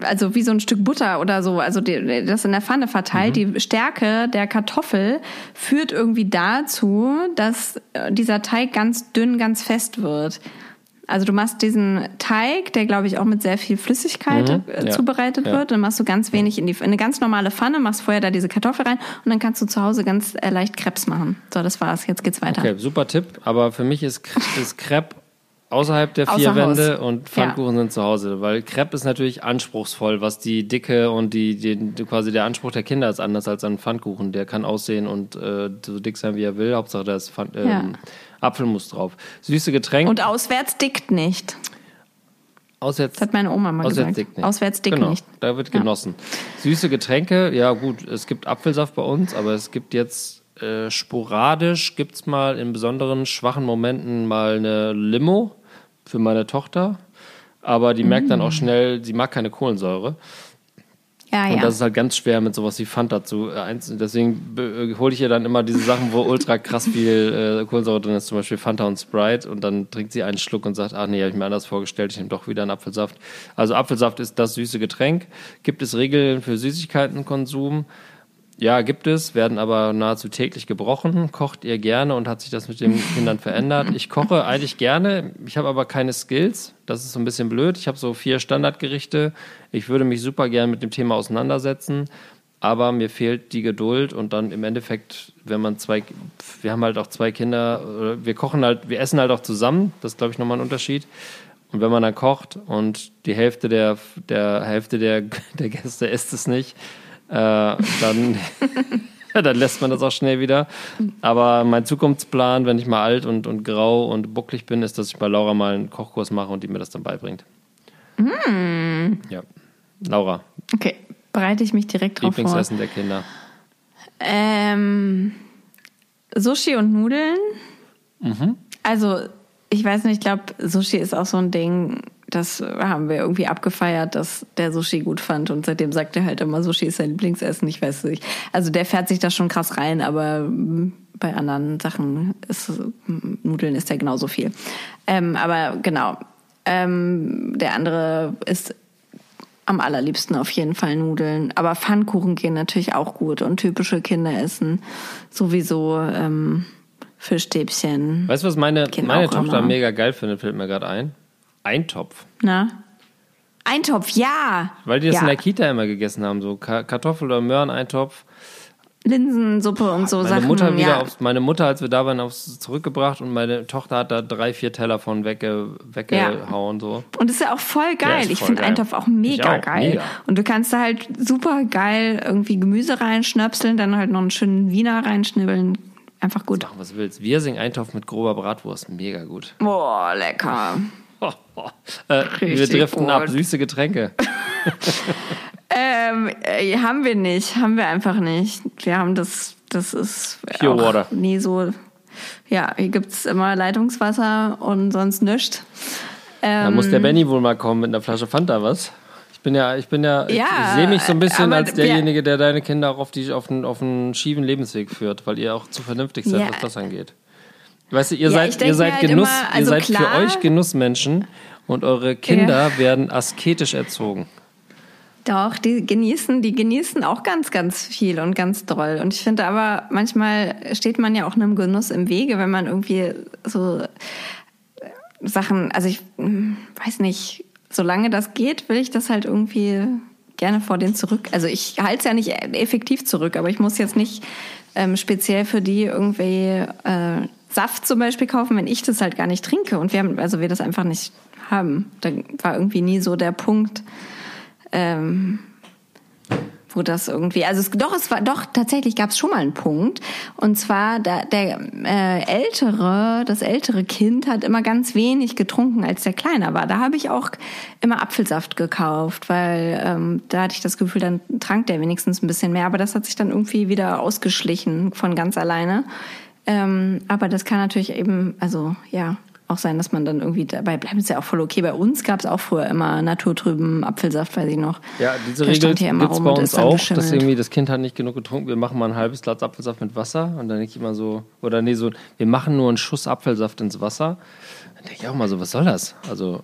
also wie so ein Stück Butter oder so, also die, das in der Pfanne verteilt. Mhm. Die Stärke der Kartoffel führt irgendwie dazu, dass äh, dieser Teig ganz dünn, ganz fest wird. Also du machst diesen Teig, der glaube ich auch mit sehr viel Flüssigkeit Mhm, äh, ja, zubereitet ja. wird. Dann machst du ganz wenig in die in eine ganz normale Pfanne, machst vorher da diese Kartoffel rein und dann kannst du zu Hause ganz äh, leicht Krebs machen. So, das war's. Jetzt geht's weiter. Okay, super Tipp. Aber für mich ist, ist Crepe außerhalb der Außer vier Haus. Wände und Pfannkuchen sind zu Hause. Weil Crepe ist natürlich anspruchsvoll, was die Dicke und die, die, quasi der Anspruch der Kinder ist anders als ein Pfannkuchen. Der kann aussehen und äh, so dick sein, wie er will. Hauptsache da ist Pfann, ähm, Ja. Apfelmus drauf. Süße Getränke. Und auswärts dickt nicht. auswärts, Das hat meine Oma mal auswärts gesagt. dick nicht. Auswärts dick genau, nicht. Da wird Ja. genossen. Süße Getränke, ja gut, es gibt Apfelsaft bei uns, aber es gibt jetzt äh, sporadisch, gibt es mal in besonderen schwachen Momenten mal eine Limo für meine Tochter. Aber die merkt dann auch Mm. schnell, sie mag keine Kohlensäure. Ja, Ja, und ja. das ist halt ganz schwer mit sowas wie Fanta zu äh, einzeln. Deswegen äh, hole ich ihr dann immer diese Sachen, wo ultra krass viel äh, Kohlensäure drin ist, zum Beispiel Fanta und Sprite. Und dann trinkt sie einen Schluck und sagt, ach nee, habe ich mir anders vorgestellt, ich nehme doch wieder einen Apfelsaft. Also Apfelsaft ist das süße Getränk. Gibt es Regeln für Süßigkeitenkonsum? Ja, gibt es, werden aber nahezu täglich gebrochen. Kocht ihr gerne und hat sich das mit den Kindern verändert? Ich koche eigentlich gerne, ich habe aber keine Skills. Das ist so ein bisschen blöd. Ich habe so vier Standardgerichte. Ich würde mich super gerne mit dem Thema auseinandersetzen, aber mir fehlt die Geduld und dann im Endeffekt, wenn man zwei, wir haben halt auch zwei Kinder, wir kochen halt, wir essen halt auch zusammen. Das ist, glaube ich, nochmal ein Unterschied. Und wenn man dann kocht und die Hälfte der, der Hälfte der, der Gäste isst es nicht, dann, dann lässt man das auch schnell wieder. Aber mein Zukunftsplan, wenn ich mal alt und, und grau und bucklig bin, ist, dass ich bei Laura mal einen Kochkurs mache und die mir das dann beibringt. Ja. Laura, Okay, bereite ich mich direkt drauf vor. Lieblingsessen der Kinder. Ähm, Sushi und Nudeln. Mhm. Also, ich weiß nicht, ich glaube, Sushi ist auch so ein Ding, das haben wir irgendwie abgefeiert, dass der Sushi gut fand und seitdem sagt er halt immer, Sushi ist sein Lieblingsessen. Ich weiß nicht. Also der fährt sich da schon krass rein, aber mm, bei anderen Sachen ist mm, Nudeln ist ja genauso viel. Ähm, aber genau, ähm, der andere ist am allerliebsten auf jeden Fall Nudeln. Aber Pfannkuchen gehen natürlich auch gut und typische Kinderessen sowieso ähm, Fischstäbchen. Weißt du, was meine, meine Tochter immer. mega geil findet, fällt mir gerade ein? Eintopf. Na? Eintopf, ja. Weil die das ja. in der Kita immer gegessen haben, so Ka Kartoffel- oder Möhreneintopf. Linsensuppe und so Meine Sachen. Mutter wieder ja. aufs, meine Mutter, als wir da waren, aufs zurückgebracht und meine Tochter hat da drei, vier Teller von wegge, weggehauen. So. Und ist ja auch voll geil. ist ich voll finde. Eintopf auch mega auch, geil. mega. Und du kannst da halt super geil irgendwie Gemüse reinschnöpseln, dann halt noch einen schönen Wiener reinschnibbeln. Einfach gut. Mach, was du willst. Wirsing-Eintopf mit grober Bratwurst, mega gut. Boah, lecker. Äh, wir driften gut. ab, süße Getränke. Ähm, äh, haben wir nicht, haben wir einfach nicht. Wir haben das, das ist Pure Water. nie so. Ja, hier gibt's immer Leitungswasser und sonst nichts. Da Ähm, muss der Benny wohl mal kommen mit einer Flasche Fanta, was? Ich bin ja, ich bin ja, ich, Ja, ich sehe mich so ein bisschen als derjenige, der deine Kinder auch auf, die, auf, einen, auf einen schiefen Lebensweg führt, weil ihr auch zu vernünftig seid, Ja. was das angeht. Weißt du, ihr Ja, seid, ihr seid halt Genuss, immer, ihr also seid für klar- euch Genussmenschen und eure Kinder werden asketisch erzogen. Doch, die genießen, die genießen auch ganz, ganz viel und ganz doll. Und ich finde aber, manchmal steht man ja auch einem Genuss im Wege, wenn man irgendwie so äh, Sachen, also ich hm, weiß nicht, solange das geht, will ich das halt irgendwie gerne vor denen zurück. Also ich halte es ja nicht effektiv zurück, aber ich muss jetzt nicht ähm, speziell für die irgendwie äh, Saft zum Beispiel kaufen, wenn ich das halt gar nicht trinke. Und wir haben, also wir das einfach nicht haben. Da war irgendwie nie so der Punkt, ähm, wo das irgendwie, also es, doch, es war doch tatsächlich gab es schon mal einen Punkt und zwar da, der äh, ältere, das ältere Kind hat immer ganz wenig getrunken, als der kleiner war. Da habe ich auch immer Apfelsaft gekauft, weil ähm, da hatte ich das Gefühl, dann trank der wenigstens ein bisschen mehr, aber das hat sich dann irgendwie wieder ausgeschlichen von ganz alleine. Ähm, aber das kann natürlich eben, also ja, auch sein, dass man dann irgendwie dabei bleibt. Ist ja auch voll okay. Bei uns gab es auch früher immer naturtrüben Apfelsaft, weiß ich noch. Ja, diese Der Regel hier immer bei uns auch, dass irgendwie das Kind hat nicht genug getrunken, wir machen mal ein halbes Glas Apfelsaft mit Wasser und dann denke ich immer so, oder nee, so, wir machen nur einen Schuss Apfelsaft ins Wasser. Dann denke ich auch mal so, was soll das? Also,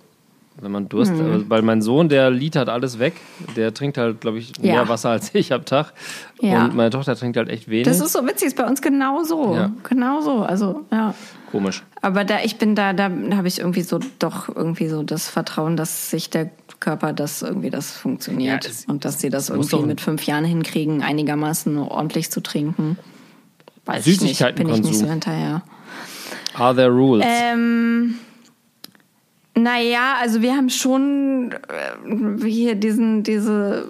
wenn man Durst, Mhm. also, weil mein Sohn, der litert alles weg, der trinkt halt, glaube ich, mehr Ja. Wasser als ich am Tag. Ja. Und meine Tochter trinkt halt echt wenig. Das ist so witzig, ist bei uns genauso. Ja. Genauso. Also, ja. Komisch. Aber da, ich bin da, da habe ich irgendwie so doch irgendwie so das Vertrauen, dass sich der Körper das irgendwie das funktioniert das- und dass sie das irgendwie mit fünf Jahren hinkriegen, einigermaßen ordentlich zu trinken. Weiß ich nicht, bin ich nicht so Süßigkeitenkonsum. hinterher. Are there rules? Ähm, naja, also wir haben schon äh, hier diesen, diese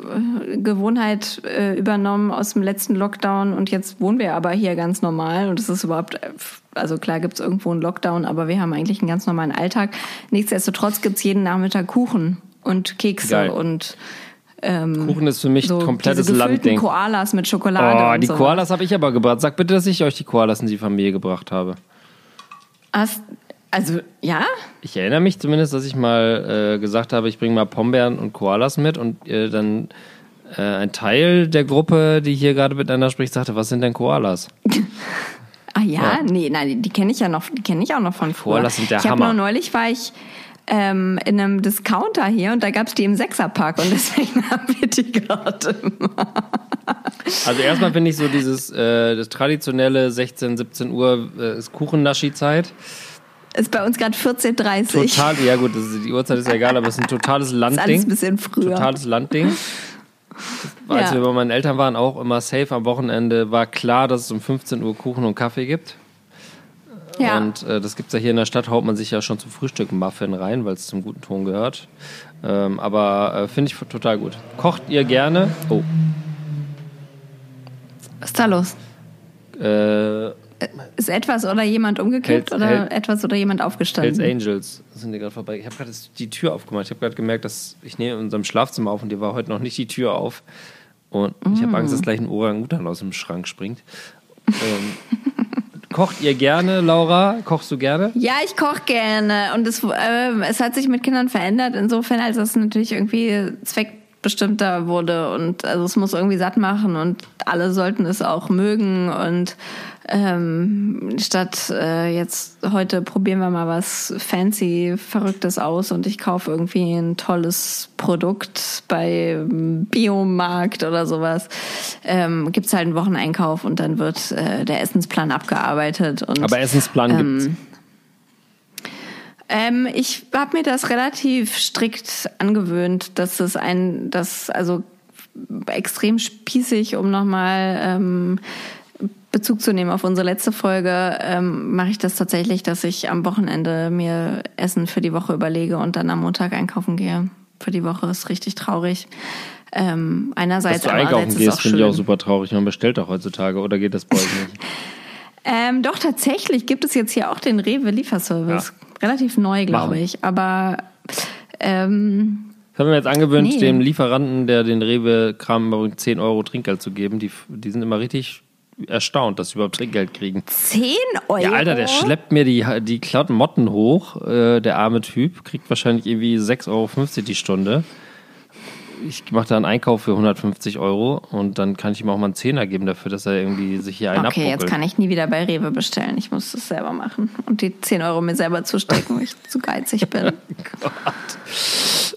äh, Gewohnheit äh, übernommen aus dem letzten Lockdown und jetzt wohnen wir aber hier ganz normal und es ist überhaupt, äh, also klar gibt's irgendwo einen Lockdown, aber wir haben eigentlich einen ganz normalen Alltag. Nichtsdestotrotz gibt's jeden Nachmittag Kuchen und Kekse Geil. und Kuchen ist für mich so komplettes Landding. Koalas mit Schokolade Oh, die so. Koalas habe ich aber gebracht. Sag bitte, dass ich euch die Koalas in die Familie gebracht habe. Hast, also, ja? Ich erinnere mich zumindest, dass ich mal äh, gesagt habe, ich bringe mal Pombeeren und Koalas mit und äh, dann Äh, ein Teil der Gruppe, die hier gerade miteinander spricht, sagte, was sind denn Koalas? Ah ja, nee, nein, die kenne ich ja noch, die kenne ich auch noch von früher. Koalas sind der ich Hammer. nur neulich war ich ähm, in einem Discounter hier und da gab's die im Sechserpack und deswegen haben wir die gerade. Also erstmal finde ich so dieses äh, das traditionelle 16, 17 Uhr äh, ist Kuchennaschi-Zeit. Ist bei uns gerade 14.30 Total, ja gut, ist, die Uhrzeit ist ja egal, aber es ist ein totales Ist alles ein Landding. bisschen früher. Totales Landding. Als Ja. wir bei meinen Eltern waren, auch immer safe am Wochenende, war klar, dass es um 15 Uhr Kuchen und Kaffee gibt. ja. Und äh, das gibt's ja hier in der Stadt, haut man sich ja schon zum Frühstück einen Muffin rein, weil es zum guten Ton gehört. Ähm, aber äh, finde ich total gut. Kocht ihr gerne? Oh. Was ist da los? Äh, Ist etwas oder jemand umgekippt Hells- oder Hell- etwas oder jemand Hells aufgestanden? Angels sind hier gerade vorbei. Ich habe gerade die Tür aufgemacht. Ich habe gerade gemerkt, dass ich nehme in unserem Schlafzimmer auf und dir war heute noch nicht die Tür auf. Und ich habe Angst, dass gleich ein Orang-Utan aus dem Schrank springt. ähm, kocht ihr gerne, Laura? Kochst du gerne? Ja, ich koche gerne und es, äh, es hat sich mit Kindern verändert, insofern, als es natürlich irgendwie zweckbestimmter wurde und also es muss irgendwie satt machen und alle sollten es auch mögen und ähm, statt äh, jetzt heute probieren wir mal was fancy, verrücktes aus und ich kaufe irgendwie ein tolles Produkt bei ähm, Biomarkt oder sowas, ähm, gibt's halt einen Wocheneinkauf und dann wird äh, der Essensplan abgearbeitet und Aber Essensplan gibt's. ähm, ich habe mir das relativ strikt angewöhnt, dass es ein, das also extrem spießig, um nochmal ähm, Bezug zu nehmen auf unsere letzte Folge, ähm, mache ich das tatsächlich, dass ich am Wochenende mir Essen für die Woche überlege und dann am Montag einkaufen gehe. Für die Woche ist richtig traurig. Ähm, Dass einerseits, du andererseits einkaufen gehst, finde ich auch super traurig. Man bestellt doch heutzutage. Oder geht das bei euch nicht? Ähm, doch, tatsächlich gibt es jetzt hier auch den Rewe-Lieferservice. Relativ neu, glaube ich. Aber ähm, Das haben wir jetzt angewöhnt, Nee. dem Lieferanten, der den Rewe-Kram immer 10 Euro Trinkgeld zu geben. Die, die sind immer richtig erstaunt, dass sie überhaupt Trinkgeld kriegen. 10 Euro? Ja, Alter, der schleppt mir die, die Klamotten hoch, äh, der arme Typ, kriegt wahrscheinlich irgendwie 6,50 Euro die Stunde. Ich mache da einen Einkauf für 150 Euro und dann kann ich ihm auch mal einen Zehner geben dafür, dass er irgendwie sich hier einen Okay, jetzt abbuckelt. kann ich nie wieder bei Rewe bestellen. Ich muss das selber machen und die 10 Euro mir selber zustecken, weil ich zu geizig bin.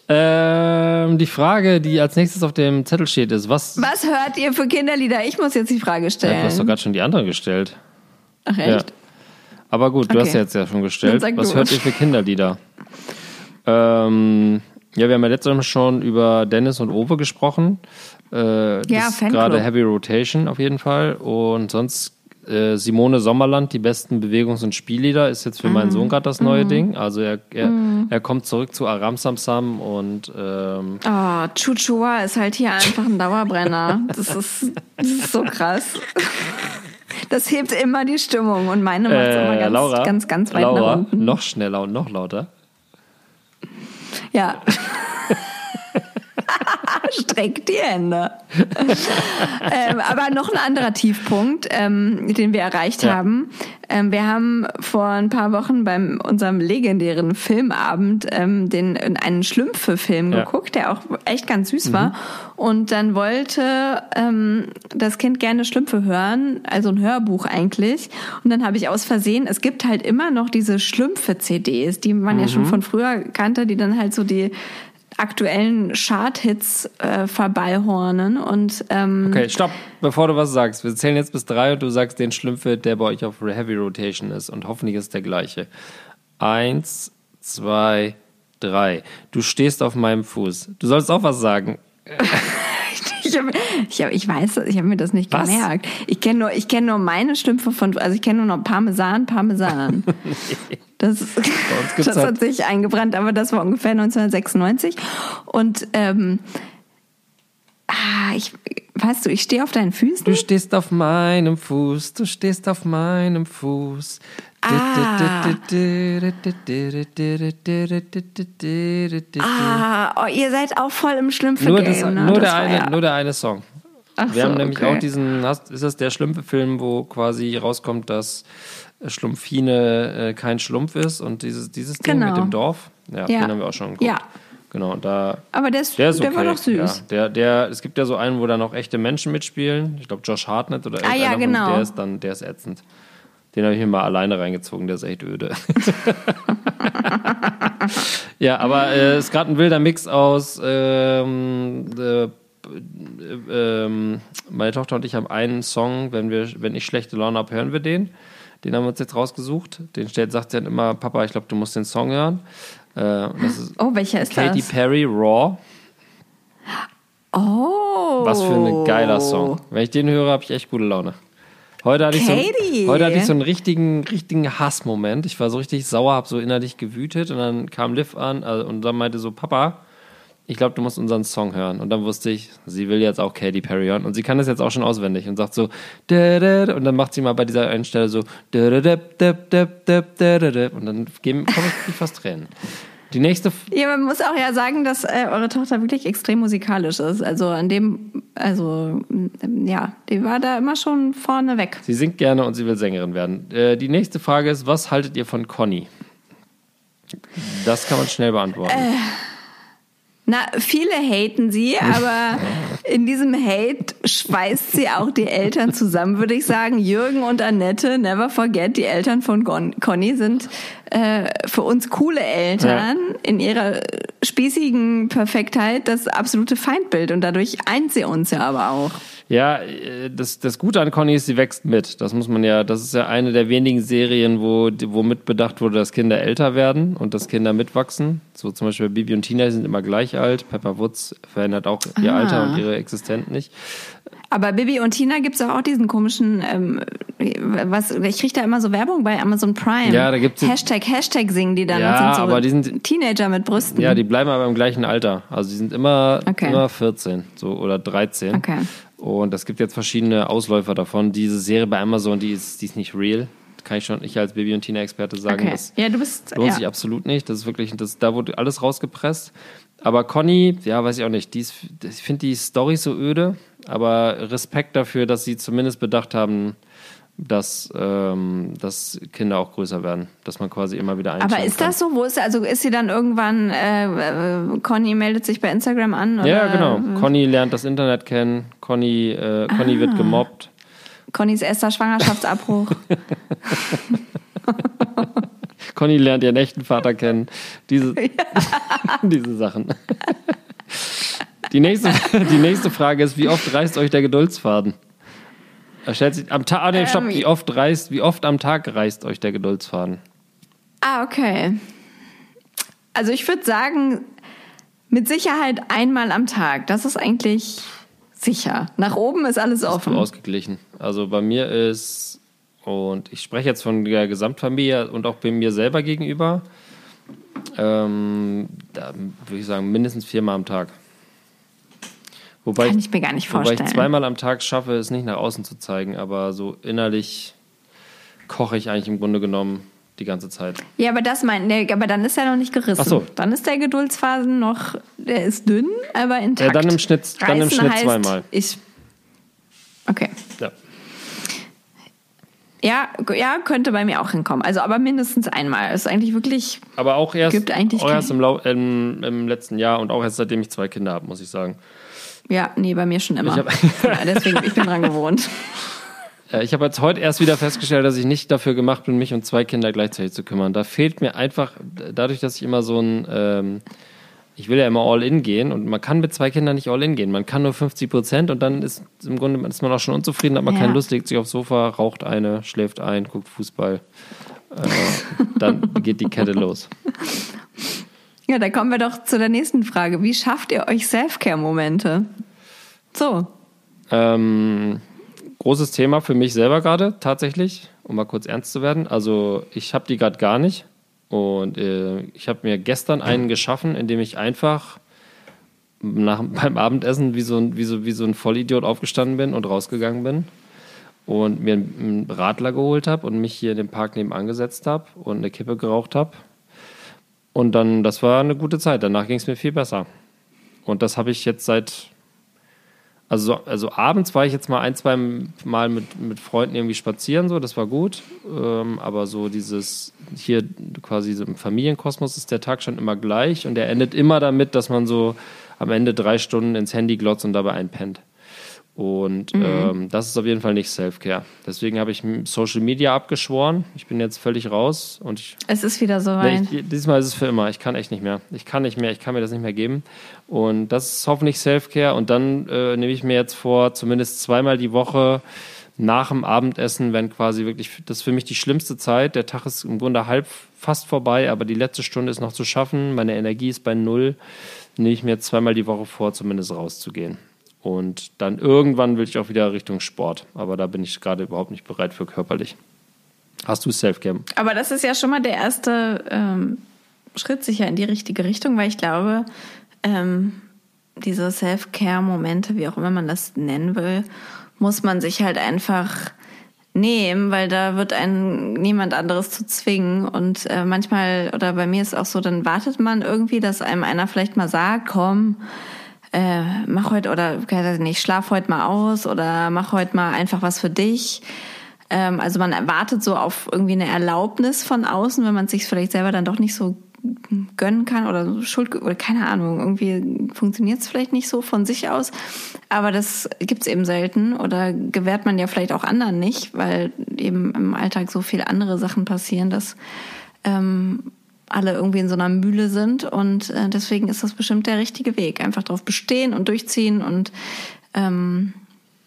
Ähm, die Frage, die als nächstes auf dem Zettel steht, ist, was... Was hört ihr für Kinderlieder? Ich muss jetzt die Frage Ja, stellen. du hast doch gerade schon die andere gestellt. Ach, Ja. echt? Aber gut, du Okay. hast ja jetzt ja schon gestellt. Was du. hört ihr für Kinderlieder? Ähm, ja, wir haben ja letztes Mal schon über Dennis und Owe gesprochen. Äh, Ja, gerade Heavy Rotation auf jeden Fall. Und sonst äh, Simone Sommerland, die besten Bewegungs- und Spiellieder, ist jetzt für Mhm. meinen Sohn gerade das neue Ding. Also er, er, er kommt zurück zu Aram Samsam und ähm, Oh, Chuchua ist halt hier einfach ein Dauerbrenner. Das ist, das ist so krass. Das hebt immer die Stimmung und meine macht immer äh, ganz, Laura, ganz, ganz weit nach Laura unten. noch schneller und noch lauter. Ja. Streck die Hände. ähm, aber noch ein anderer Tiefpunkt, ähm, den wir erreicht Ja. haben. Ähm, wir haben vor ein paar Wochen beim unserem legendären Filmabend ähm, den einen Schlümpfe-Film Ja. Mhm. geguckt, der auch echt ganz süß war. Und dann wollte ähm, das Kind gerne Schlümpfe hören, also ein Hörbuch eigentlich. Und dann habe ich aus Versehen, es gibt halt immer noch diese Schlümpfe-CDs, die man ja schon Mhm. von früher kannte, die dann halt so die aktuellen Chart-Hits äh, vorbeihornen. Und ähm, Okay, stopp, bevor du was sagst. Wir zählen jetzt bis drei und du sagst den Schlümpfe, der bei euch auf Heavy Rotation ist. Und hoffentlich ist der gleiche. Eins, zwei, drei. Du stehst auf meinem Fuß. Du sollst auch was sagen. ich, hab, ich, hab, ich weiß, ich habe mir das nicht Was? gemerkt. Ich kenne nur, ich kenne nur meine Schlümpfe von, also ich kenne nur noch Parmesan, Parmesan. Das, gibt's das halt- hat sich eingebrannt, aber das war ungefähr 1996. Und ähm, ah, ich, weißt du, ich stehe auf deinen Füßen. Du stehst auf meinem Fuß, du stehst auf meinem Fuß. Ah, oh, ihr seid auch voll im schlümpfe Nur, das, ne? nur, Das der eine, ja- nur der eine Song. Ach Wir so, haben nämlich okay. auch diesen, ist das der Schlümpfe-Film, wo quasi rauskommt, dass Schlumpfine äh, kein Schlumpf ist und dieses, dieses Ding Genau. mit dem Dorf? Ja, Ja. den haben wir auch schon geguckt. Ja. Genau, da. Aber der, ist, Der ist okay. der war doch süß. Ja, der, der, es gibt ja so einen, wo da noch echte Menschen mitspielen. Ich glaube, Josh Hartnett oder Ah, ja, von- genau. Der ist dann, der ist ätzend. Den habe ich mir mal alleine reingezogen, der ist echt öde. ja, aber äh, es ist gerade ein wilder Mix aus. Ähm, äh, äh, ähm, meine Tochter und ich haben einen Song, wenn, wir, wenn ich schlechte Laune habe, hören wir den. Den haben wir uns jetzt rausgesucht. Den stellt, sagt sie dann immer: Papa, ich glaube, du musst den Song hören. Äh, oh, welcher ist Katy das? Katy Perry Raw. Oh. Was für ein geiler Song. Wenn ich den höre, habe ich echt gute Laune. Heute hatte, ich so, heute hatte ich so einen richtigen, richtigen Hassmoment. Ich war so richtig sauer, habe so innerlich gewütet und dann kam Liv an also, und dann meinte so, Papa, ich glaube, du musst unseren Song hören. Und dann wusste ich, sie will jetzt auch Katy Perry hören. Und sie kann das jetzt auch schon auswendig und sagt so, und dann macht sie mal bei dieser einen Stelle so, und dann komme ich fast Tränen. Die nächste, Ja, man muss auch ja sagen, dass äh, eure Tochter wirklich extrem musikalisch ist. Also an dem, also mm, ja, die war da immer schon vorne weg. Sie singt gerne und sie will Sängerin werden. Äh, die nächste Frage ist, was haltet ihr von Conny? Das kann man schnell beantworten. Na, viele haten sie, aber in diesem Hate schweißt sie auch die Eltern zusammen, würde ich sagen. Jürgen und Annette, never forget, die Eltern von Gon Conny sind äh, für uns coole Eltern in ihrer spießigen Perfektheit das absolute Feindbild und dadurch eint sie uns ja aber auch. Ja, äh, das, das Gute an Conny ist, sie wächst mit. Das muss man ja, das ist ja eine der wenigen Serien, wo, wo mitbedacht wurde, dass Kinder älter werden und dass Kinder mitwachsen. So zum Beispiel Bibi und Tina sind immer gleich alt. Pepper Woods verändert auch ihr Ah. Alter und ihre Existenz nicht. Aber Bibi und Tina gibt's doch auch diesen komischen, ähm, was, ich krieg da immer so Werbung bei Amazon Prime. Ja, da gibt's- Hashtag, Hashtag singen die dann. Ja, sind so aber die sind- Teenager mit Brüsten. Ja, die bleiben aber im gleichen Alter. Also die sind immer, Okay. immer 14 so, oder 13. Okay. Und es gibt jetzt verschiedene Ausläufer davon. Diese Serie bei Amazon, die ist, die ist nicht real. Kann ich schon ich als Baby- und Tina-Experte sagen. Okay. Das Ja, du bist, lohnt ja. sich absolut nicht. Das ist wirklich, das, da wurde alles rausgepresst. Aber Conny, ja, weiß ich auch nicht. Die ist, ich finde die Story so öde, aber Respekt dafür, dass sie zumindest bedacht haben, dass, ähm, dass Kinder auch größer werden. Dass man quasi immer wieder einstellen Aber ist das so? Wo ist also ist sie dann irgendwann? Äh, äh, Conny meldet sich bei Instagram an? Oder? Ja, genau. Conny lernt das Internet kennen. Conny, äh, Conny Ah. wird gemobbt. Connys erster Schwangerschaftsabbruch. Conny lernt ihren echten Vater kennen. Diese, diese Sachen. Die nächste, die nächste Frage ist: Wie oft reißt euch der Geduldsfaden? Er stellt sich am Tag. Ah, nee, stopp. Ähm, Wie oft reißt? Wie oft am Tag reißt euch der Geduldsfaden? ah, okay. Also ich würde sagen, mit Sicherheit einmal am Tag. Das ist eigentlich sicher. Nach oben ist alles Ist offen. ausgeglichen. Also bei mir ist und ich spreche jetzt von der Gesamtfamilie und auch bei mir selber gegenüber. Ähm, da würde ich sagen mindestens viermal am Tag. Wobei Kann ich mir gar nicht Wobei vorstellen. ich zweimal am Tag schaffe, es nicht nach außen zu zeigen, aber so innerlich koche ich eigentlich im Grunde genommen die ganze Zeit. Ja, aber das meint, nee, aber dann ist er noch nicht gerissen. Ach so. Dann ist der Geduldsfaden noch, der ist dünn, aber intakt. Ja, dann im Schnitt- dann im Schnitt zweimal. Ich, okay. Ja. Ja, ja, könnte bei mir auch hinkommen. Also, aber mindestens einmal. Ist eigentlich wirklich. Aber auch erst, Gibt eigentlich auch erst im, Lau im, im letzten Jahr und auch erst seitdem ich zwei Kinder habe, muss ich sagen. Ja, nee, bei mir schon immer. Ich ja, deswegen, ich bin dran gewohnt. Äh, Ich habe jetzt heute erst wieder festgestellt, dass ich nicht dafür gemacht bin, mich um zwei Kinder gleichzeitig zu kümmern. Da fehlt mir einfach, dadurch, dass ich immer so ein, ähm, ich will ja immer all in gehen und man kann mit zwei Kindern nicht all in gehen. Man kann nur 50 Prozent und dann ist im Grunde ist man auch schon unzufrieden, hat man Ja. keine Lust, legt sich aufs Sofa, raucht eine, schläft ein, guckt Fußball. Äh, dann geht die Kette los. Ja, da kommen wir doch zu der nächsten Frage. Wie schafft ihr euch Self-Care-Momente? So. Ähm, großes Thema für mich selber gerade, tatsächlich, um mal kurz ernst zu werden. Also ich habe die gerade gar nicht. Und äh, ich habe mir gestern einen geschaffen, indem ich einfach nach, beim Abendessen wie so, ein, wie, so, wie so ein Vollidiot aufgestanden bin und rausgegangen bin und mir einen Radler geholt habe und mich hier in den Park nebenan gesetzt habe und eine Kippe geraucht habe. Und dann, das war eine gute Zeit. Danach ging es mir viel besser. Und das habe ich jetzt seit Also, also abends war ich jetzt mal ein, zwei Mal mit, mit Freunden irgendwie spazieren, so, das war gut. Ähm, aber so dieses, hier quasi so im Familienkosmos ist der Tag schon immer gleich und der endet immer damit, dass man so am Ende drei Stunden ins Handy glotzt und dabei einpennt. Und mhm. ähm, das ist auf jeden Fall nicht Self-Care. Deswegen habe ich Social Media abgeschworen. Ich bin jetzt völlig raus und ich. Es ist wieder so weit. Nee, diesmal ist es für immer. Ich kann echt nicht mehr. Ich kann nicht mehr. Ich kann mir das nicht mehr geben. Und das ist hoffentlich Self-Care. Und dann äh, nehme ich mir jetzt vor, zumindest zweimal die Woche nach dem Abendessen, wenn quasi wirklich, das ist für mich die schlimmste Zeit. Der Tag ist im Grunde halb fast vorbei, aber die letzte Stunde ist noch zu schaffen. Meine Energie ist bei null. Nehme ich mir jetzt zweimal die Woche vor, zumindest rauszugehen. Und dann irgendwann will ich auch wieder Richtung Sport. Aber da bin ich gerade überhaupt nicht bereit für körperlich. Hast du Self-Care? Aber das ist ja schon mal der erste ähm, Schritt sicher in die richtige Richtung, weil ich glaube, ähm, diese Self-Care-Momente, wie auch immer man das nennen will, muss man sich halt einfach nehmen, weil da wird ein niemand anderes zu zwingen. Und äh, manchmal, oder bei mir ist auch so, dann wartet man irgendwie, dass einem einer vielleicht mal sagt, komm, äh, mach heute oder nicht, schlaf heute mal aus oder mach heute mal einfach was für dich. Ähm, also man erwartet so auf irgendwie eine Erlaubnis von außen, wenn man sich vielleicht selber dann doch nicht so gönnen kann oder Schuld oder keine Ahnung, irgendwie funktioniert es vielleicht nicht so von sich aus, aber das gibt's eben selten oder gewährt man ja vielleicht auch anderen nicht, weil eben im Alltag so viel andere Sachen passieren, dass ähm, alle irgendwie in so einer Mühle sind und äh, deswegen ist das bestimmt der richtige Weg. Einfach drauf bestehen und durchziehen und ähm,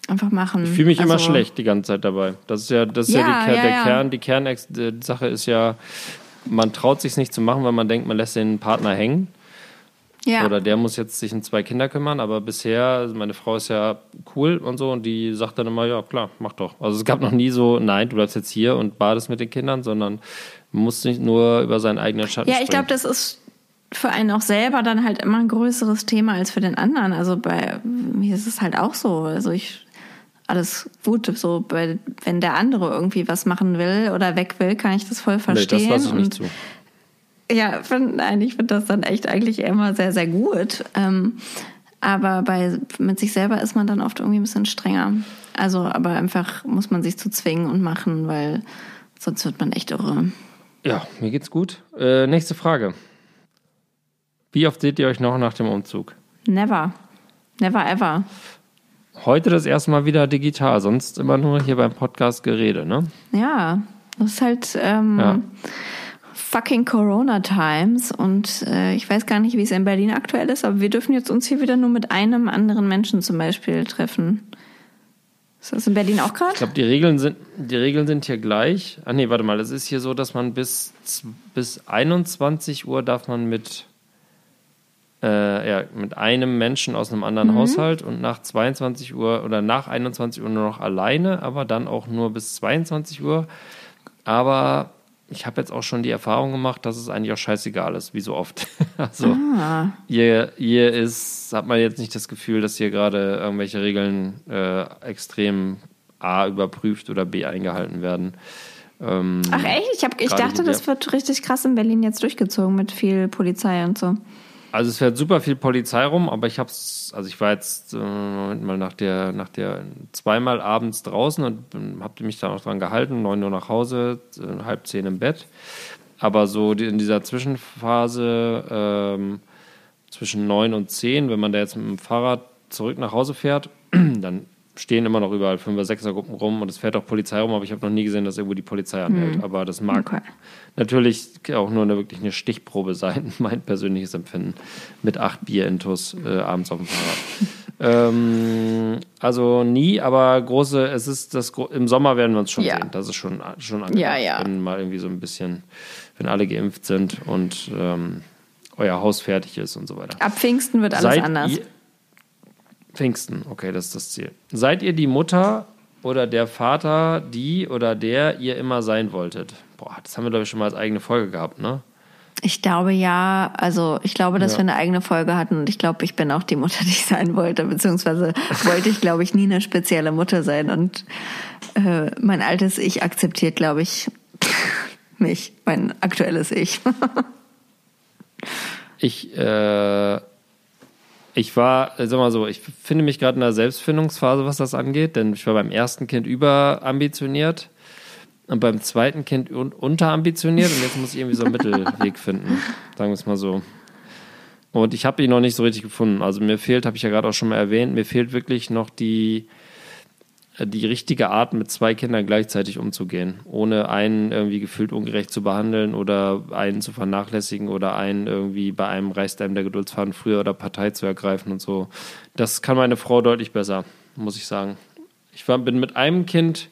einfach machen. Ich fühle mich also, immer schlecht die ganze Zeit dabei. Das ist ja, das ist ja, ja, die, ja der ja. Kern. Die Kernsache ist ja, man traut sich nicht zu machen, weil man denkt, man lässt den Partner hängen. Ja. Oder der muss jetzt sich um zwei Kinder kümmern, aber bisher, also meine Frau ist ja cool und so und die sagt dann immer, ja klar, mach doch. Also es gab noch nie so, nein, du bleibst jetzt hier und badest mit den Kindern, sondern man muss nicht nur über seinen eigenen Schatten Ja, ich glaube, das ist für einen auch selber dann halt immer ein größeres Thema als für den anderen. Also bei mir ist es halt auch so. Also ich alles gut, so bei, wenn der andere irgendwie was machen will oder weg will, kann ich das voll verstehen. Nee, das lasse ich nicht zu. Ja, find, nein, ich finde das dann echt eigentlich immer sehr, sehr gut. Ähm, aber bei mit sich selber ist man dann oft irgendwie ein bisschen strenger. Also, aber einfach muss man sich zu zwingen und machen, weil sonst wird man echt irre. Ja, mir geht's gut. Äh, nächste Frage. Wie oft seht ihr euch noch nach dem Umzug? Never. Never ever. Heute das erste Mal wieder digital, sonst immer nur hier beim Podcast Gerede, ne? Ja, das ist halt ähm, ja. fucking Corona Times und äh, ich weiß gar nicht, wie es in Berlin aktuell ist, aber wir dürfen jetzt uns hier wieder nur mit einem anderen Menschen zum Beispiel treffen. Ist das in Berlin auch gerade? Ich glaube, die Regeln sind, die Regeln sind hier gleich. Ah nee, warte mal, es ist hier so, dass man bis, bis 21 Uhr darf man mit, äh, ja, mit einem Menschen aus einem anderen mhm. Haushalt und nach 22 Uhr oder nach 21 Uhr nur noch alleine, aber dann auch nur bis 22 Uhr. Aber ich habe jetzt auch schon die Erfahrung gemacht, dass es eigentlich auch scheißegal ist, wie so oft. also ah. hier, hier ist, hat man jetzt nicht das Gefühl, dass hier gerade irgendwelche Regeln äh, extrem A überprüft oder B eingehalten werden. Ähm, Ach echt? Ich, hab, ich dachte, das wird richtig krass in Berlin jetzt durchgezogen mit viel Polizei und so. Also es fährt super viel Polizei rum, aber ich hab's, also ich war jetzt äh, mal nach der, nach der zweimal abends draußen und habe mich da noch dran gehalten, neun Uhr nach Hause, äh, halb zehn im Bett. Aber so in dieser Zwischenphase ähm, zwischen neun und zehn, wenn man da jetzt mit dem Fahrrad zurück nach Hause fährt, dann stehen immer noch überall Fünfer, Sechser Gruppen rum und es fährt auch Polizei rum, aber ich habe noch nie gesehen, dass irgendwo die Polizei anhält. Mhm. Aber das mag okay. natürlich auch nur eine, wirklich eine Stichprobe sein, mein persönliches Empfinden mit acht Bier-Intus äh, abends auf dem Fahrrad. ähm, also nie, aber große, es ist das im Sommer werden wir uns schon ja. sehen. Das ist schon schon angenehm, ja, ja. wenn mal irgendwie so ein bisschen, wenn alle geimpft sind und ähm, euer Haus fertig ist und so weiter. Ab Pfingsten wird alles Seid anders. Pfingsten, okay, das ist das Ziel. Seid ihr die Mutter oder der Vater, die oder der ihr immer sein wolltet? Boah, das haben wir, glaube ich, schon mal als eigene Folge gehabt, ne? Ich glaube ja, also ich glaube, dass ja. wir eine eigene Folge hatten und ich glaube, ich bin auch die Mutter, die ich sein wollte, beziehungsweise wollte ich, glaube ich, nie eine spezielle Mutter sein und äh, mein altes Ich akzeptiert, glaube ich, mich, mein aktuelles Ich. ich äh, Ich war, sag mal so, ich finde mich gerade in einer Selbstfindungsphase, was das angeht, denn ich war beim ersten Kind überambitioniert und beim zweiten Kind un unterambitioniert und jetzt muss ich irgendwie so einen Mittelweg finden, sagen wir es mal so. Und ich habe ihn noch nicht so richtig gefunden. Also mir fehlt, habe ich ja gerade auch schon mal erwähnt, mir fehlt wirklich noch die, die richtige Art, mit zwei Kindern gleichzeitig umzugehen, ohne einen irgendwie gefühlt ungerecht zu behandeln oder einen zu vernachlässigen oder einen irgendwie bei einem reißt einem der Geduldsfaden früher oder Partei zu ergreifen und so. Das kann meine Frau deutlich besser, muss ich sagen. Ich war, bin mit einem Kind,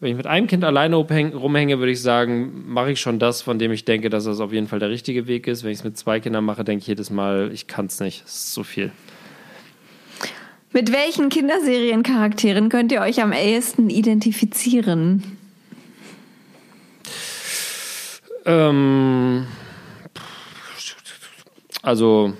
wenn ich mit einem Kind alleine rumhänge, würde ich sagen, mache ich schon das, von dem ich denke, dass das auf jeden Fall der richtige Weg ist. Wenn ich es mit zwei Kindern mache, denke ich jedes Mal, ich kann es nicht. Es ist so viel. Mit welchen Kinderseriencharakteren könnt ihr euch am ehesten identifizieren? Ähm, also,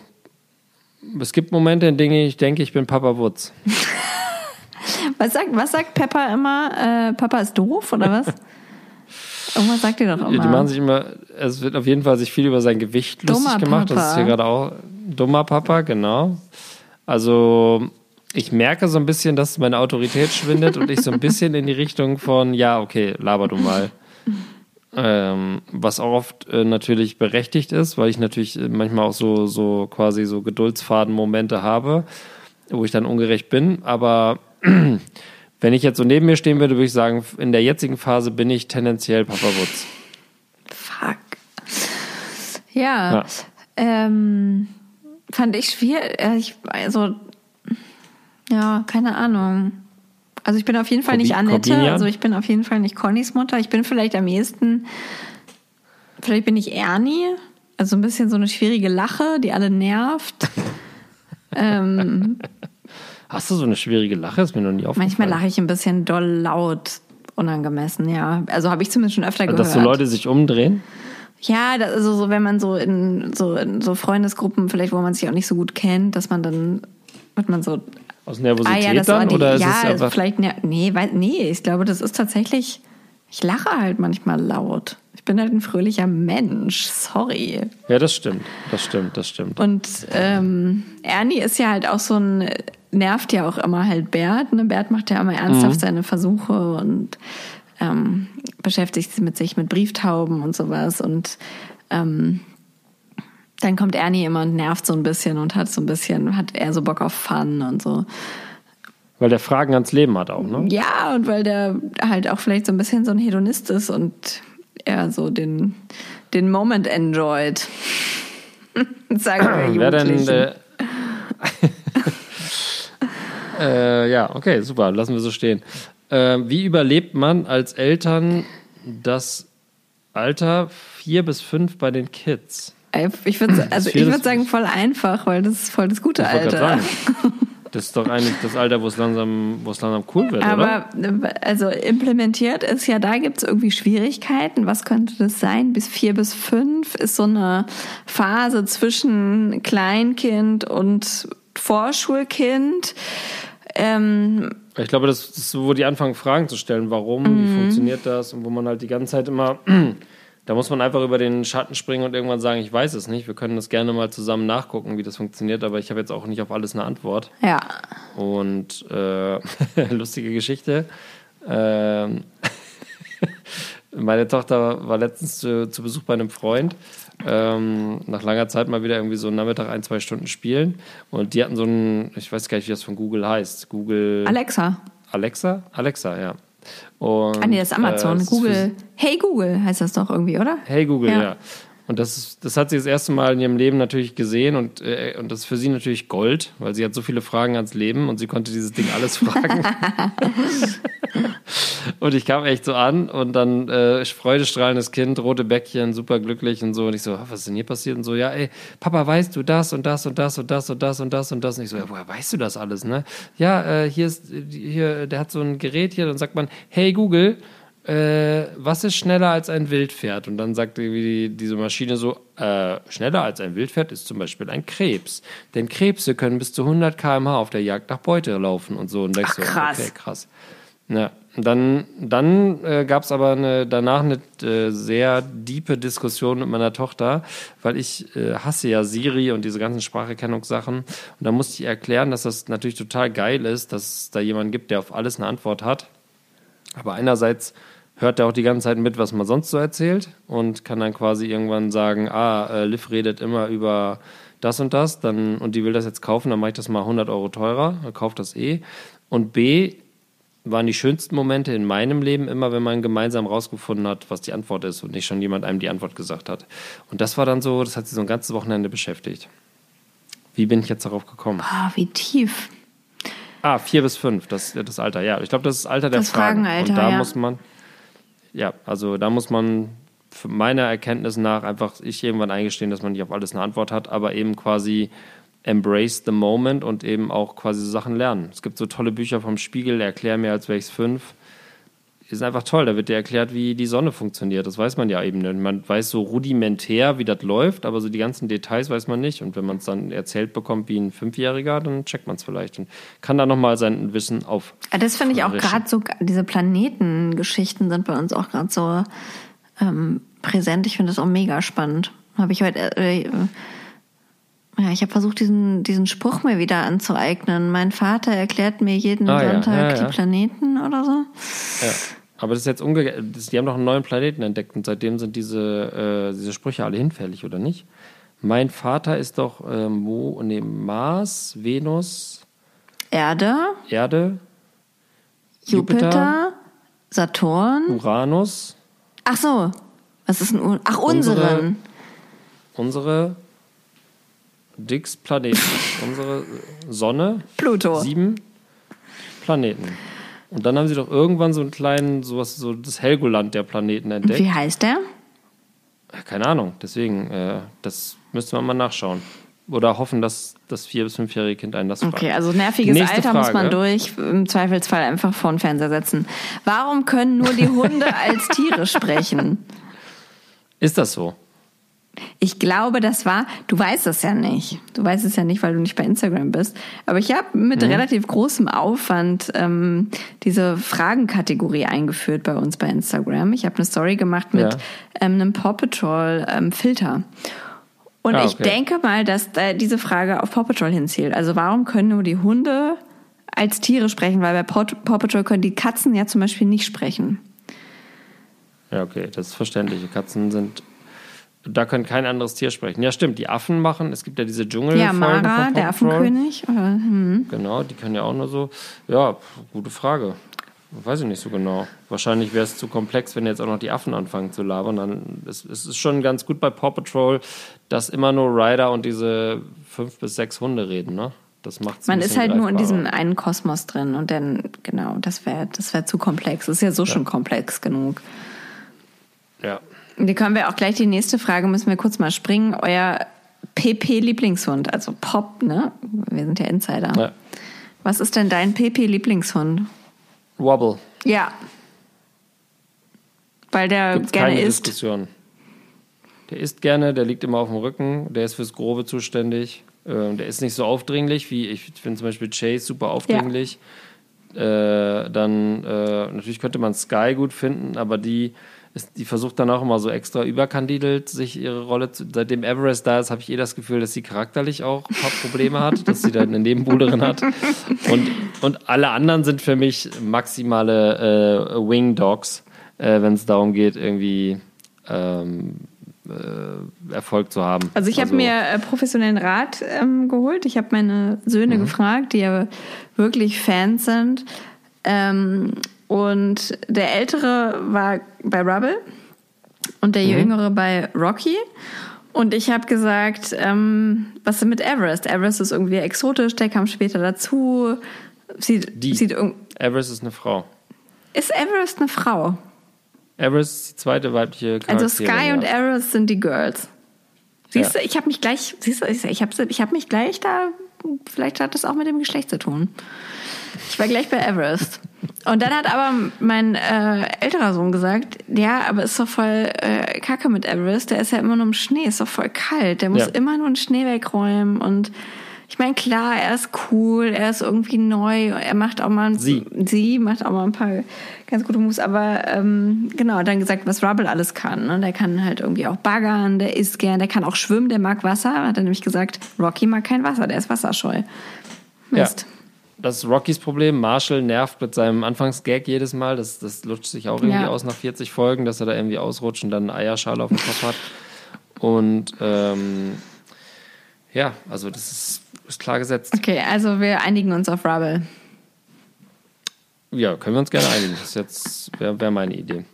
es gibt Momente, in denen ich denke, ich bin Papa Wutz. was, sagt, was sagt Peppa immer? Äh, Papa ist doof oder was? Irgendwas sagt ihr doch immer. Die machen sich immer, es wird auf jeden Fall sich viel über sein Gewicht lustig Dummer gemacht. Papa. Das ist hier gerade auch dummer Papa, genau. Also, ich merke so ein bisschen, dass meine Autorität schwindet und ich so ein bisschen in die Richtung von, ja, okay, laber du mal. Ähm, was auch oft äh, natürlich berechtigt ist, weil ich natürlich manchmal auch so, so quasi so Geduldsfaden-Momente habe, wo ich dann ungerecht bin. Aber wenn ich jetzt so neben mir stehen würde, würde ich sagen, in der jetzigen Phase bin ich tendenziell Papa Wutz. Fuck. Ja. ja. Ähm, fand ich schwierig. Äh, also ja, keine Ahnung. Also ich bin auf jeden Fall nicht Annette, Corbinian? also ich bin auf jeden Fall nicht Connys Mutter. Ich bin vielleicht am ehesten, vielleicht bin ich Ernie, also ein bisschen so eine schwierige Lache, die alle nervt. ähm, Hast du so eine schwierige Lache? Ist mir noch nie aufgefallen. Manchmal lache ich ein bisschen doll laut, unangemessen, ja. Also habe ich zumindest schon öfter gehört. Dass so Leute sich umdrehen? Ja, das, also so, wenn man so in so in so Freundesgruppen, vielleicht wo man sich auch nicht so gut kennt, dass man dann wird man so aus Nervosität ah, ja, dann? Die, oder ist ja, es einfach vielleicht, nee, nee, ich glaube, das ist tatsächlich, ich lache halt manchmal laut. Ich bin halt ein fröhlicher Mensch, sorry. Ja, das stimmt, das stimmt, das stimmt. Und ähm, Ernie ist ja halt auch so ein, nervt ja auch immer halt Bert. Ne? Bert macht ja immer ernsthaft mhm. seine Versuche und ähm, beschäftigt sich mit sich mit Brieftauben und sowas. Und ähm, dann kommt Ernie immer und nervt so ein bisschen und hat so ein bisschen, hat eher so Bock auf Fun und so. Weil der Fragen ans Leben hat auch, ne? Ja, und weil der halt auch vielleicht so ein bisschen so ein Hedonist ist und er so den, den Moment enjoyed. Sagen wir Wer denn, äh, äh, ja, okay, super, lassen wir so stehen. Äh, wie überlebt man als Eltern das Alter vier bis fünf bei den Kids? Ich würde also ich würd sagen, voll einfach, weil das ist voll das gute Alter. Das ist doch eigentlich das Alter, wo es langsam, wo es langsam cool wird, Aber oder? also implementiert ist ja, da gibt es irgendwie Schwierigkeiten. Was könnte das sein? Bis vier bis fünf ist so eine Phase zwischen Kleinkind und Vorschulkind. Ähm, ich glaube, das ist, wo die anfangen, Fragen zu stellen. Warum? Mhm. Wie funktioniert das? Und wo man halt die ganze Zeit immer da muss man einfach über den Schatten springen und irgendwann sagen, ich weiß es nicht. Wir können das gerne mal zusammen nachgucken, wie das funktioniert, aber ich habe jetzt auch nicht auf alles eine Antwort. Ja. Und äh, lustige Geschichte. Ähm, meine Tochter war letztens zu, zu, Besuch bei einem Freund. Ähm, nach langer Zeit mal wieder irgendwie so einen Nachmittag ein, zwei Stunden spielen. Und die hatten so ein, ich weiß gar nicht, wie das von Google heißt. Google. Alexa. Alexa? Alexa, ja. Und, ah, nee, das ist Amazon. Äh, Google. Hey Google heißt das doch irgendwie, oder? Hey Google, ja. ja. Und das, das hat sie das erste Mal in ihrem Leben natürlich gesehen und, äh, und das ist für sie natürlich Gold, weil sie hat so viele Fragen ans Leben und sie konnte dieses Ding alles fragen. und ich kam echt so an und dann äh, freudestrahlendes Kind, rote Bäckchen, super glücklich und so. Und ich so, was ist denn hier passiert? Und so, ja, ey, Papa, weißt du das und das und das und das und das und das und das? Und ich so, ja, woher weißt du das alles, ne? Ja, äh, hier ist, hier, der hat so ein Gerät hier, dann sagt man, hey Google, äh, was ist schneller als ein Wildpferd? Und dann sagt die, diese Maschine so, äh, schneller als ein Wildpferd ist zum Beispiel ein Krebs. Denn Krebse können bis zu 100 km/h auf der Jagd nach Beute laufen und so. Und Ach, so, krass. Okay, krass. Ja, Dann, dann äh, gab es aber eine, danach eine äh, sehr diepe Diskussion mit meiner Tochter, weil ich äh, hasse ja Siri und diese ganzen Spracherkennungssachen. Und da musste ich erklären, dass das natürlich total geil ist, dass es da jemanden gibt, der auf alles eine Antwort hat. Aber einerseits hört er auch die ganze Zeit mit, was man sonst so erzählt und kann dann quasi irgendwann sagen, ah, äh, Liv redet immer über das und das, dann, und die will das jetzt kaufen, dann mache ich das mal 100 Euro teurer, dann kauft das eh. Und B, waren die schönsten Momente in meinem Leben immer, wenn man gemeinsam rausgefunden hat, was die Antwort ist und nicht schon jemand einem die Antwort gesagt hat. Und das war dann so, das hat sie so ein ganzes Wochenende beschäftigt. Wie bin ich jetzt darauf gekommen? Boah, wie tief. Ah, vier bis fünf, das ist das Alter. Ja, ich glaube, das ist das Alter der Das Fragen. Fragenalter, und da ja. muss man, ja, also da muss man meiner Erkenntnis nach einfach ich irgendwann eingestehen, dass man nicht auf alles eine Antwort hat, aber eben quasi embrace the moment und eben auch quasi so Sachen lernen. Es gibt so tolle Bücher vom Spiegel, erklär mir, als wäre ich fünf. Ist einfach toll, da wird dir erklärt, wie die Sonne funktioniert. Das weiß man ja eben nicht. Man weiß so rudimentär, wie das läuft, aber so die ganzen Details weiß man nicht. Und wenn man es dann erzählt bekommt wie ein Fünfjähriger, dann checkt man es vielleicht und kann dann nochmal sein Wissen auf. Ja, Das finde ich auch gerade so, diese Planetengeschichten sind bei uns auch gerade so ähm, präsent. Ich finde das auch mega spannend. Habe ich heute, äh, äh, ja, ich habe versucht, diesen, diesen Spruch mir wieder anzueignen. Mein Vater erklärt mir jeden Ah, ja, Sonntag ja, ja. die Planeten oder so. Ja. Aber das ist jetzt umgekehrt. Die haben noch einen neuen Planeten entdeckt und seitdem sind diese, äh, diese Sprüche alle hinfällig, oder nicht? Mein Vater ist doch äh, Mo, nee, Mars, Venus, Erde, Erde, Jupiter, Jupiter. Saturn. Uranus, Ach so, was ist ein Ur Ach, Unsere- unseren. unsere Dix Planeten, unsere Sonne, Pluto. sieben Planeten. Und dann haben sie doch irgendwann so einen kleinen, sowas, so das Helgoland der Planeten entdeckt. Wie heißt der? Keine Ahnung, deswegen, äh, das müsste man mal nachschauen. Oder hoffen, dass das vier- bis fünfjährige Kind einen das fragt. Okay, also nerviges Nächste Alter muss man Frage. durch. Im Zweifelsfall einfach vor den Fernseher setzen. Warum können nur die Hunde als Tiere sprechen? Ist das so? Ich glaube, das war, du weißt es ja nicht. Du weißt es ja nicht, weil du nicht bei Instagram bist. Aber ich habe mit Mhm. relativ großem Aufwand ähm, diese Fragenkategorie eingeführt bei uns bei Instagram. Ich habe eine Story gemacht mit Ja. ähm, einem Paw Patrol ähm, Filter. Und Ah, ich okay. denke mal, dass da diese Frage auf Paw Patrol hinzielt. Also warum können nur die Hunde als Tiere sprechen? Weil bei Paw Paw Patrol können die Katzen ja zum Beispiel nicht sprechen. Ja, okay, das ist verständlich. Die Katzen sind. Da können kein anderes Tier sprechen. Ja, stimmt. Die Affen machen. Es gibt ja diese Dschungel. Ja, Mara, der Affenkönig. Oder, hm. Genau, die können ja auch nur so. Ja, gute Frage. Weiß ich nicht so genau. Wahrscheinlich wäre es zu komplex, wenn jetzt auch noch die Affen anfangen zu labern. Dann es, es ist schon ganz gut bei Paw Patrol, dass immer nur Ryder und diese fünf bis sechs Hunde reden. Ne? Das macht's Man ist halt nur in greifbarer. diesem einen Kosmos drin und dann, genau, das wäre das wär zu komplex. Das ist ja so schon komplex genug. Ja. Die können wir auch gleich die nächste Frage, müssen wir kurz mal springen. Euer PP-Lieblingshund, also Pop, ne? Wir sind ja Insider. ja. Was ist denn dein PP-Lieblingshund? Wobble. Ja. Weil der Gibt's gerne keine isst. Diskussion. Der isst gerne, der liegt immer auf dem Rücken, der ist fürs Grobe zuständig. Ähm, der ist nicht so aufdringlich wie ich finde zum Beispiel Chase super aufdringlich. Äh, dann äh, natürlich könnte man Sky gut finden, aber die ist, die versucht dann auch immer so extra überkandidelt, sich ihre Rolle zu. Seitdem Everest da ist, habe ich eh das Gefühl, dass sie charakterlich auch ein paar Probleme hat, dass sie da eine Nebenbuhlerin hat. Und, und alle anderen sind für mich maximale äh, Wing Dogs, äh, wenn es darum geht, irgendwie ähm, äh, Erfolg zu haben. Also ich habe mir äh, professionellen Rat ähm, geholt. Ich habe meine Söhne gefragt, die ja wirklich Fans sind. Ähm, und der Ältere war bei Rubble und der Jüngere bei Rocky. Und ich habe gesagt, ähm, was ist mit Everest? Everest ist irgendwie exotisch, der kam später dazu. Sieht, Die. sieht Everest ist eine Frau. ist Everest eine Frau? Everest ist die zweite weibliche Charakterin. Also Sky ja. und Everest sind die Girls. Siehst Ja. du, ich habe mich gleich, siehst du, ich habe ich hab mich gleich da, vielleicht hat das auch mit dem Geschlecht zu tun. Ich war gleich bei Everest. Und dann hat aber mein äh, älterer Sohn gesagt, ja, aber ist doch voll äh, kacke mit Everest, der ist ja immer nur im Schnee, ist doch voll kalt, der muss Ja. immer nur den Schnee wegräumen und Ich meine, klar, er ist cool, er ist irgendwie neu, er macht auch mal Sie. sie macht auch mal ein paar ganz gute Moves, aber ähm, genau, dann gesagt, was Rubble alles kann. Ne? Der kann halt irgendwie auch baggern, der isst gern, der kann auch schwimmen, der mag Wasser. Hat er nämlich gesagt, Rocky mag kein Wasser, der ist wasserscheu. Mist. Das ist Rockys Problem. Marshall nervt mit seinem Anfangsgag jedes Mal. Das, das lutscht sich auch irgendwie Ja. aus nach 40 Folgen, dass er da irgendwie ausrutscht und dann eine Eierschale auf dem Kopf hat. Und ähm, ja, also das ist, ist klar gesetzt. Okay, also wir einigen uns auf Rubble. Ja, können wir uns gerne einigen. Das jetzt wäre wär meine Idee.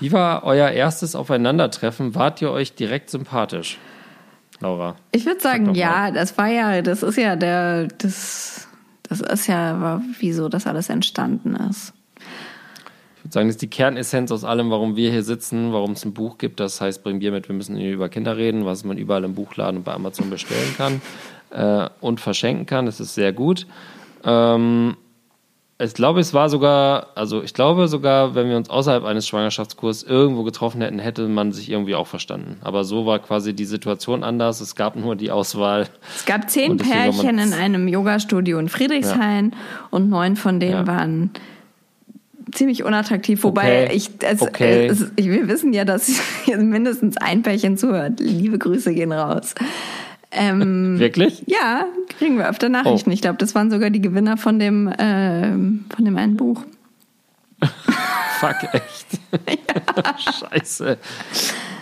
Wie war euer erstes Aufeinandertreffen? Wart ihr euch direkt sympathisch? Laura. Ich würde Sag sagen, ja, das war ja, das ist ja der, das, das ist ja, wieso das alles entstanden ist. Ich würde sagen, das ist die Kernessenz aus allem, warum wir hier sitzen, warum es ein Buch gibt. Das heißt, bring Bier mit, wir müssen über Kinder reden, was man überall im Buchladen und bei Amazon bestellen kann äh, und verschenken kann. Das ist sehr gut. Ähm, ich glaube, es war sogar, also ich glaube sogar, wenn wir uns außerhalb eines Schwangerschaftskurses irgendwo getroffen hätten, hätte man sich irgendwie auch verstanden. Aber so war quasi die Situation anders. Es gab nur die Auswahl. Es gab zehn Pärchen in einem Yogastudio in Friedrichshain und neun von denen Ja. waren ziemlich unattraktiv. Wobei Okay. ich, es, Okay. es, wir wissen ja, dass mindestens ein Pärchen zuhört. Liebe Grüße gehen raus. Ähm, Wirklich? ja, kriegen wir öfter Nachrichten. Oh. Ich glaube, das waren sogar die Gewinner von dem, ähm, von dem einen Buch. Fuck, echt. Scheiße.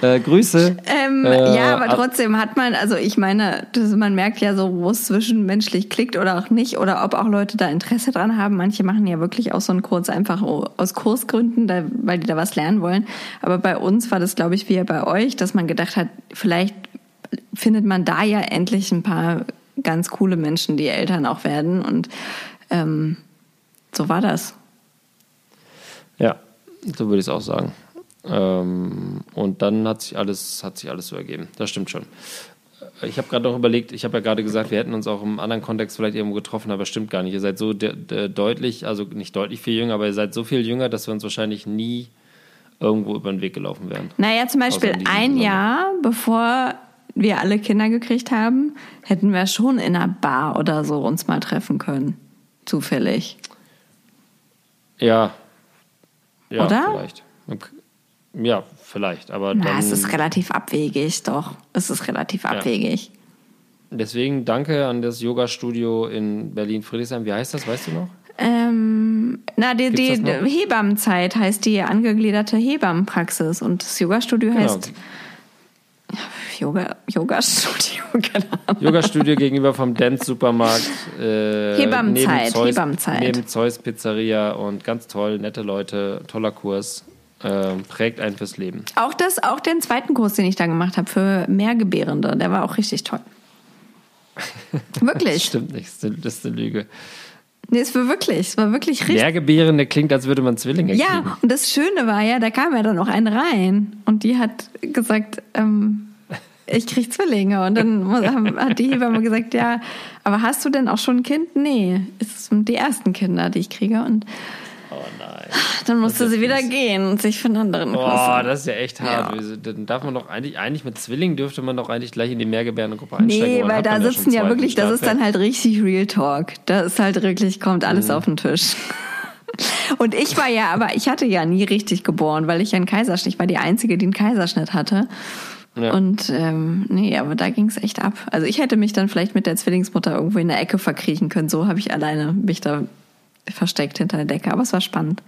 Äh, Grüße. Ähm, Äh, ja, aber ab- trotzdem hat man, also ich meine, das, man merkt ja so, wo es zwischenmenschlich klickt oder auch nicht oder ob auch Leute da Interesse dran haben. Manche machen ja wirklich auch so einen Kurs einfach aus Kursgründen, da, weil die da was lernen wollen. Aber bei uns war das, glaube ich, wie ja bei euch, dass man gedacht hat, vielleicht findet man da ja endlich ein paar ganz coole Menschen, die Eltern auch werden. Und ähm, so war das. Ja, so würde ich es auch sagen. Ähm, und dann hat sich alles, hat sich alles so ergeben. Das stimmt schon. Ich habe gerade noch überlegt, ich habe ja gerade gesagt, wir hätten uns auch im anderen Kontext vielleicht irgendwo getroffen, aber stimmt gar nicht. Ihr seid so de de deutlich, also nicht deutlich viel jünger, aber ihr seid so viel jünger, dass wir uns wahrscheinlich nie irgendwo über den Weg gelaufen wären. Naja, zum Beispiel ein. Jahr bevor wir alle Kinder gekriegt haben, hätten wir schon in einer Bar oder so uns mal treffen können. Zufällig. Ja. Ja, Oder? vielleicht. Ja, vielleicht, aber Na, dann. es ist relativ abwegig, doch. Es ist relativ abwegig. Deswegen danke an das Yoga-Studio in Berlin-Friedrichshain. Wie heißt das, weißt du noch? Ähm, na, die, die? Hebammenzeit heißt die angegliederte Hebammenpraxis und das Yoga-Studio Genau. heißt Yoga, Yoga-Studio, keine Ahnung. Yoga-Studio gegenüber vom Dance-Supermarkt. Äh, Hebammenzeit, neben Zeus, Hebammenzeit. Neben Zeus Pizzeria und ganz toll, nette Leute, toller Kurs. Ähm, prägt einen fürs Leben. Auch das, auch den zweiten Kurs, den ich da gemacht habe für Mehrgebärende, der war auch richtig toll. Wirklich. Stimmt nicht, das ist eine- das ist eine Lüge. Nee, es war wirklich, es war wirklich richtig. Mehrgebärende klingt, als würde man Zwillinge kriegen. Ja, und das Schöne war ja, da kam ja dann auch eine rein und die hat gesagt, ähm, ich krieg Zwillinge. Und dann hat die Hebamme gesagt, ja, aber hast du denn auch schon ein Kind? Nee, es sind die ersten Kinder, die ich kriege. Und Oh nein. dann musste Das sie wieder gehen und sich für einen anderen Boah, das ist ja echt hart. Ja. Dann darf man doch eigentlich, eigentlich mit Zwillingen dürfte man doch eigentlich gleich in die Mehrgebärendengruppe einsteigen. Nee, weil da ja sitzen ja zwei wirklich, das ist dann halt richtig Real Talk. Da ist halt wirklich, kommt alles Mhm. auf den Tisch. Und ich war ja, aber ich hatte ja nie richtig geboren, weil ich ja einen Kaiserschnitt, ich war die Einzige, die einen Kaiserschnitt hatte. Ja. Und ähm, nee, aber da ging es echt ab. Also ich hätte mich dann vielleicht mit der Zwillingsmutter irgendwo in der Ecke verkriechen können. So habe ich alleine mich da versteckt hinter der Decke. Aber es war spannend.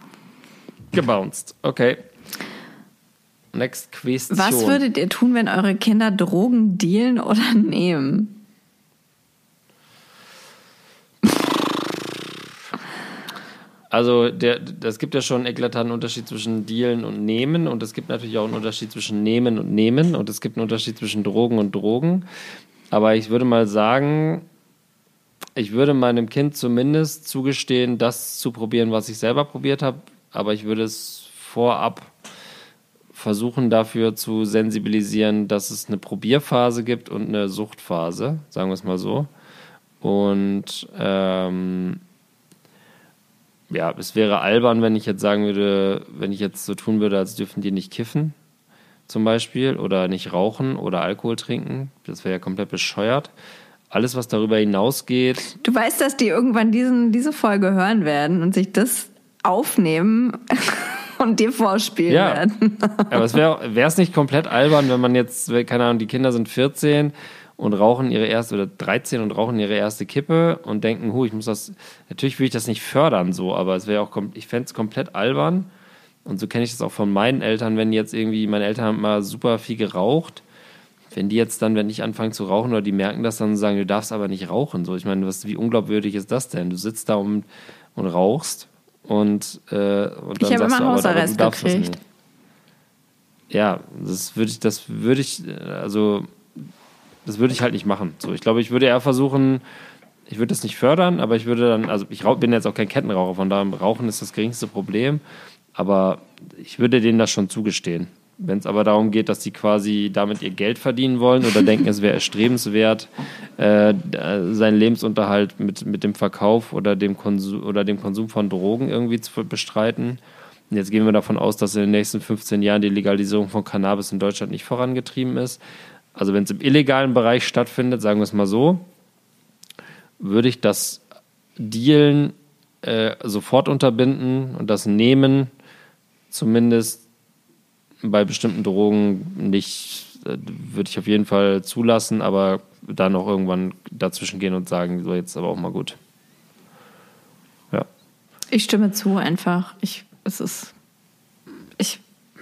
Gebounced. Okay. Next Question. Was würdet ihr tun, wenn eure Kinder Drogen dealen oder nehmen? Also das gibt ja schon einen eklatanten Unterschied zwischen Dealen und Nehmen und es gibt natürlich auch einen Unterschied zwischen Nehmen und Nehmen und es gibt einen Unterschied zwischen Drogen und Drogen. Aber ich würde mal sagen, ich würde meinem Kind zumindest zugestehen, das zu probieren, was ich selber probiert habe, aber ich würde es vorab versuchen dafür zu sensibilisieren, dass es eine Probierphase gibt und eine Suchtphase, sagen wir es mal so. Und ähm, ja, es wäre albern, wenn ich jetzt sagen würde, wenn ich jetzt so tun würde, als dürfen die nicht kiffen, zum Beispiel, oder nicht rauchen oder Alkohol trinken. Das wäre ja komplett bescheuert. alles, was darüber hinausgeht. Du weißt, dass die irgendwann diesen, diese Folge hören werden und sich das aufnehmen und dir vorspielen Ja. werden. Aber es wäre es nicht komplett albern, wenn man jetzt, keine Ahnung, die Kinder sind 14 und rauchen ihre erste, oder 13 und rauchen ihre erste Kippe und denken, hu, ich muss das, natürlich will ich das nicht fördern so, aber es wäre auch, ich fände es komplett albern. Und so kenne ich das auch von meinen Eltern, wenn jetzt irgendwie, meine Eltern haben mal super viel geraucht. Wenn die jetzt dann, wenn ich anfange zu rauchen oder die merken das, dann sagen, du darfst aber nicht rauchen. So, ich meine, was, wie unglaubwürdig ist das denn? Du sitzt da und, und rauchst und, äh, und dann Ich habe sagst immer du, aber, aber du Hausarrest darfst das gekriegt. nicht. Ja, das würde ich, das würde ich, äh, also das würde ich halt nicht machen. So, ich glaube, ich würde eher versuchen, ich würde das nicht fördern, aber ich würde dann, also ich bin jetzt auch kein Kettenraucher, von daher Rauchen ist das geringste Problem, aber ich würde denen das schon zugestehen. Wenn es aber darum geht, dass die quasi damit ihr Geld verdienen wollen oder denken, es wäre erstrebenswert, äh, seinen Lebensunterhalt mit, mit dem Verkauf oder dem, Konsum, oder dem Konsum von Drogen irgendwie zu bestreiten. Und jetzt gehen wir davon aus, dass in den nächsten 15 Jahren die Legalisierung von Cannabis in Deutschland nicht vorangetrieben ist. Also wenn es im illegalen Bereich stattfindet, sagen wir es mal so, würde ich das Dealen äh, sofort unterbinden und das Nehmen zumindest bei bestimmten Drogen nicht, äh, würde ich auf jeden Fall zulassen, aber dann auch irgendwann dazwischen gehen und sagen, so jetzt aber auch mal gut. Ja. Ich stimme zu einfach. Ich, es ist,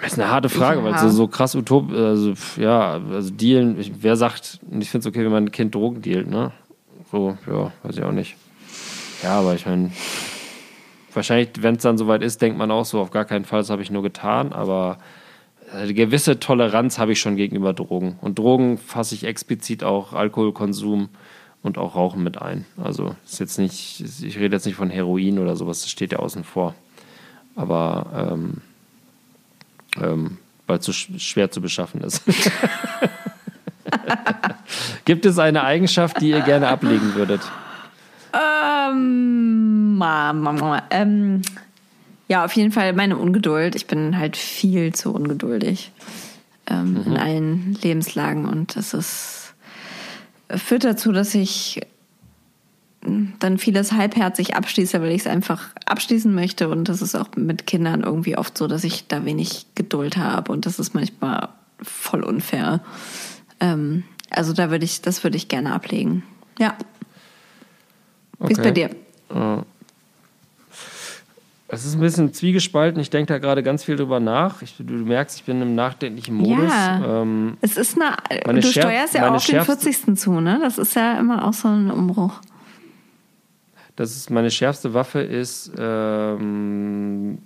Das ist eine harte Frage, weil es so, so krass utop, also ja, also dealen, ich, wer sagt, ich finde es okay, wenn mein Kind Drogen dealt, ne? So, ja, weiß ich auch nicht. Ja, aber ich meine, wahrscheinlich, wenn es dann soweit ist, denkt man auch so, auf gar keinen Fall, das habe ich nur getan, aber eine gewisse Toleranz habe ich schon gegenüber Drogen. Und Drogen fasse ich explizit auch Alkoholkonsum und auch Rauchen mit ein. Also ist jetzt nicht, ich rede jetzt nicht von Heroin oder sowas, das steht ja außen vor. Aber ähm, ähm, weil es so sch schwer zu beschaffen ist. Gibt es eine Eigenschaft, die ihr gerne ablegen würdet? ähm, ähm, ja, auf jeden Fall meine Ungeduld. Ich bin halt viel zu ungeduldig ähm, in allen Lebenslagen und das ist führt dazu, dass ich dann vieles halbherzig abschließe, weil ich es einfach abschließen möchte. Und das ist auch mit Kindern irgendwie oft so, dass ich da wenig Geduld habe. Und das ist manchmal voll unfair. Ähm, also da würde ich, das würde ich gerne ablegen. Ja. Wie ist bei dir? Es ist ein bisschen zwiegespalten. Ich denke da gerade ganz viel drüber nach. Ich, du merkst, ich bin im nachdenklichen Modus. Ja. Ähm, Es ist eine, du schärf- steuerst ja auch auf den schärfste- 40. zu, ne? Das ist ja immer auch so ein Umbruch. Das ist meine schärfste Waffe ist, ähm,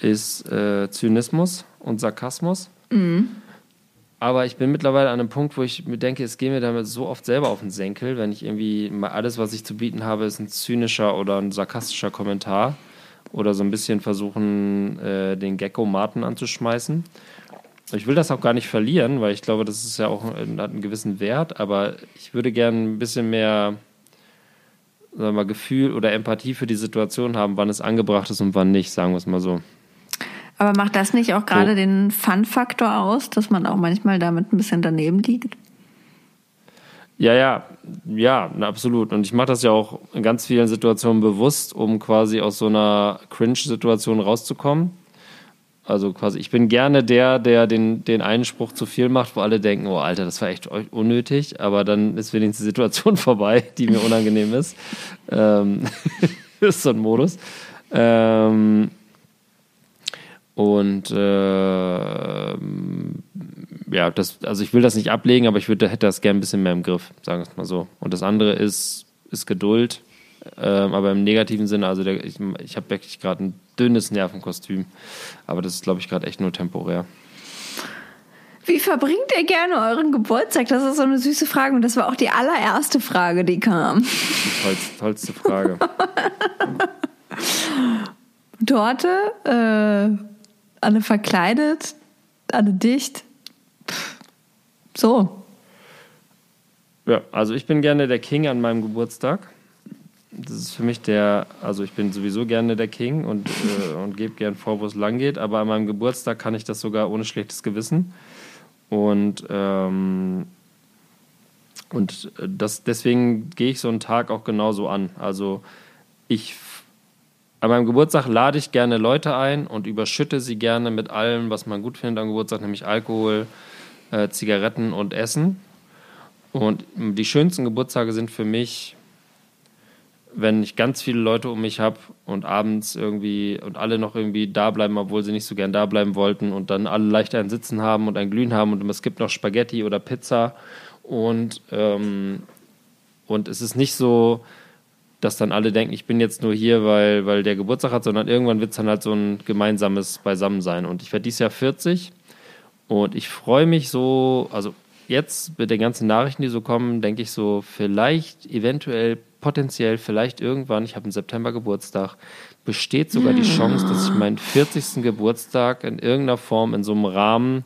ist äh, Zynismus und Sarkasmus. Aber ich bin mittlerweile an einem Punkt, wo ich mir denke, es geht mir damit so oft selber auf den Senkel, wenn ich irgendwie mal alles, was ich zu bieten habe, ist ein zynischer oder ein sarkastischer Kommentar oder so ein bisschen versuchen, äh, den Gecko Martin anzuschmeißen. Ich will das auch gar nicht verlieren, weil ich glaube, das ist ja auch hat einen gewissen Wert, aber ich würde gerne ein bisschen mehr sagen wir Gefühl oder Empathie für die Situation haben, wann es angebracht ist und wann nicht, sagen wir es mal so. Aber macht das nicht auch gerade So. den Fun-Faktor aus, dass man auch manchmal damit ein bisschen daneben liegt? Ja, ja, ja, absolut. Und ich mache das ja auch in ganz vielen Situationen bewusst, um quasi aus so einer Cringe-Situation rauszukommen. Also quasi, ich bin gerne der, der den, den einen Spruch zu viel macht, wo alle denken, oh Alter, das war echt unnötig, aber dann ist wenigstens die Situation vorbei, die mir unangenehm ist. Ähm, ist so ein Modus. Ähm, und äh, ja, das, also ich will das nicht ablegen, aber ich würde, hätte das gerne ein bisschen mehr im Griff, sagen wir es mal so. Und das andere ist, ist Geduld, ähm, aber im negativen Sinne, also der, ich, ich habe wirklich gerade ein dünnes Nervenkostüm, aber das ist, glaube ich, gerade echt nur temporär. Wie verbringt ihr gerne euren Geburtstag? Das ist so eine süße Frage und das war auch die allererste Frage, die kam. Die tollste, tollste Frage. Torte, äh, alle verkleidet, alle dicht. So. Ja, also ich bin gerne der King an meinem Geburtstag. Das ist für mich der, also ich bin sowieso gerne der King und, äh, und gebe gern vor, wo es lang geht, aber an meinem Geburtstag kann ich das sogar ohne schlechtes Gewissen. Und ähm, Und äh, das, deswegen gehe ich so einen Tag auch genauso an. Also ich an meinem Geburtstag lade ich gerne Leute ein und überschütte sie gerne mit allem, was man gut findet am Geburtstag, nämlich Alkohol, äh, Zigaretten und Essen. Und die schönsten Geburtstage sind für mich, wenn ich ganz viele Leute um mich habe und abends irgendwie und alle noch irgendwie da bleiben, obwohl sie nicht so gern da bleiben wollten und dann alle leicht ein Sitzen haben und ein Glühen haben und es gibt noch Spaghetti oder Pizza und, ähm, und es ist nicht so, dass dann alle denken, ich bin jetzt nur hier, weil, weil der Geburtstag hat, sondern irgendwann wird es dann halt so ein gemeinsames Beisammensein. Und ich werde dieses Jahr 40 und ich freue mich so, also jetzt mit den ganzen Nachrichten, die so kommen, denke ich so, vielleicht, eventuell, potenziell, vielleicht irgendwann, ich habe im September Geburtstag, besteht sogar die Chance, dass ich meinen 40. Geburtstag in irgendeiner Form in so einem Rahmen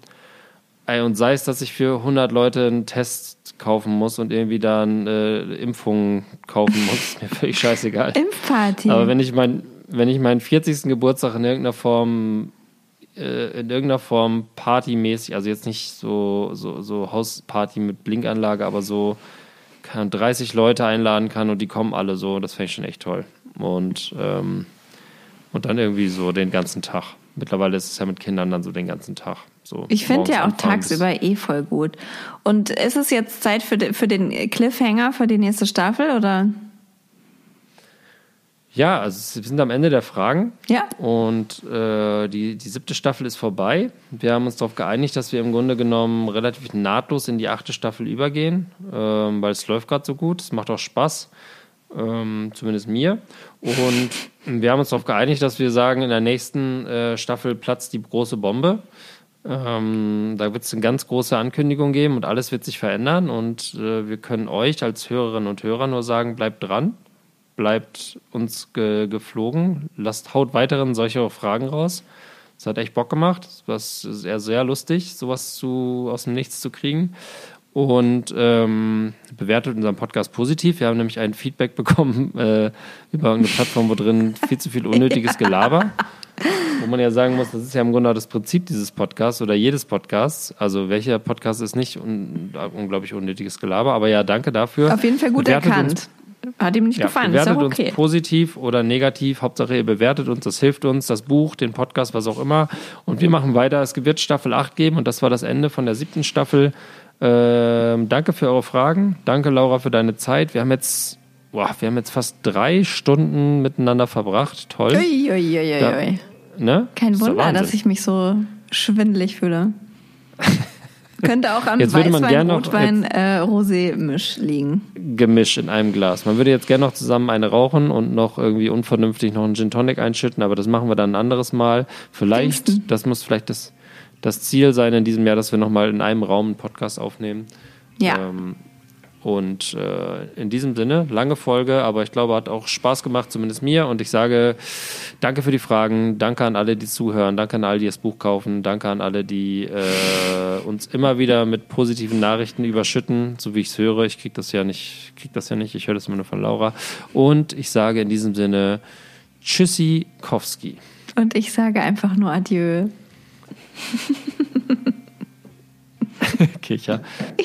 und sei es, dass ich für 100 Leute einen Test kaufen muss und irgendwie dann äh, Impfungen kaufen muss, ist mir völlig scheißegal. Impfparty. Aber wenn ich, mein, wenn ich meinen 40. Geburtstag in irgendeiner Form äh, in irgendeiner Form partymäßig, also jetzt nicht so, so, so Hausparty mit Blinkanlage, aber so kann 30 Leute einladen kann und die kommen alle so, das fände ich schon echt toll. Und, ähm, und dann irgendwie so den ganzen Tag. Mittlerweile ist es ja mit Kindern dann so den ganzen Tag. So ich finde ja auch tagsüber eh voll gut. Und ist es jetzt Zeit für, für den Cliffhanger für die nächste Staffel oder? Ja, also wir sind am Ende der Fragen. Ja. Und äh, die, die siebte Staffel ist vorbei. Wir haben uns darauf geeinigt, dass wir im Grunde genommen relativ nahtlos in die achte Staffel übergehen, ähm, weil es läuft gerade so gut. Es macht auch Spaß. Ähm, zumindest mir. Und wir haben uns darauf geeinigt, dass wir sagen, in der nächsten äh, Staffel platzt die große Bombe. Ähm, da wird es eine ganz große Ankündigung geben und alles wird sich verändern. Und äh, wir können euch als Hörerinnen und Hörer nur sagen, bleibt dran, bleibt uns ge geflogen, lasst haut weiteren solche Fragen raus. Es hat echt Bock gemacht. Es ist sehr, sehr lustig, sowas zu, aus dem Nichts zu kriegen und ähm, bewertet unseren Podcast positiv. Wir haben nämlich ein Feedback bekommen äh, über eine Plattform, wo drin viel zu viel unnötiges Gelaber. Wo man ja sagen muss, das ist ja im Grunde das Prinzip dieses Podcasts oder jedes Podcasts. Also welcher Podcast ist nicht un unglaublich unnötiges Gelaber, aber ja, danke dafür. Auf jeden Fall gut bewertet erkannt. Uns, Hat ihm nicht ja, gefallen. Bewertet ist auch okay. uns positiv oder negativ. Hauptsache ihr bewertet uns, das hilft uns, das Buch, den Podcast, was auch immer. Und wir machen weiter. Es wird Staffel 8 geben und das war das Ende von der siebten Staffel. Ähm, danke für eure Fragen. Danke, Laura, für deine Zeit. Wir haben jetzt, boah, wir haben jetzt fast drei Stunden miteinander verbracht. Toll. Ui, ui, ui, da, ne? Kein Wunder, dass ich mich so schwindelig fühle. Könnte auch am jetzt würde Weißwein, Rotwein, äh, Rosé-Misch liegen. Gemisch in einem Glas. Man würde jetzt gerne noch zusammen eine rauchen und noch irgendwie unvernünftig noch einen Gin Tonic einschütten, aber das machen wir dann ein anderes Mal. Vielleicht, Pfingsten. das muss vielleicht das das Ziel sein in diesem Jahr, dass wir nochmal in einem Raum einen Podcast aufnehmen. Ja. Ähm, und äh, in diesem Sinne, lange Folge, aber ich glaube, hat auch Spaß gemacht, zumindest mir. Und ich sage danke für die Fragen, danke an alle, die zuhören, danke an alle, die das Buch kaufen, danke an alle, die äh, uns immer wieder mit positiven Nachrichten überschütten, so wie ich es höre. Ich kriege das ja nicht, krieg das ja nicht, ich höre das immer nur von Laura. Und ich sage in diesem Sinne Tschüssi Kowski. Und ich sage einfach nur Adieu. Kicher.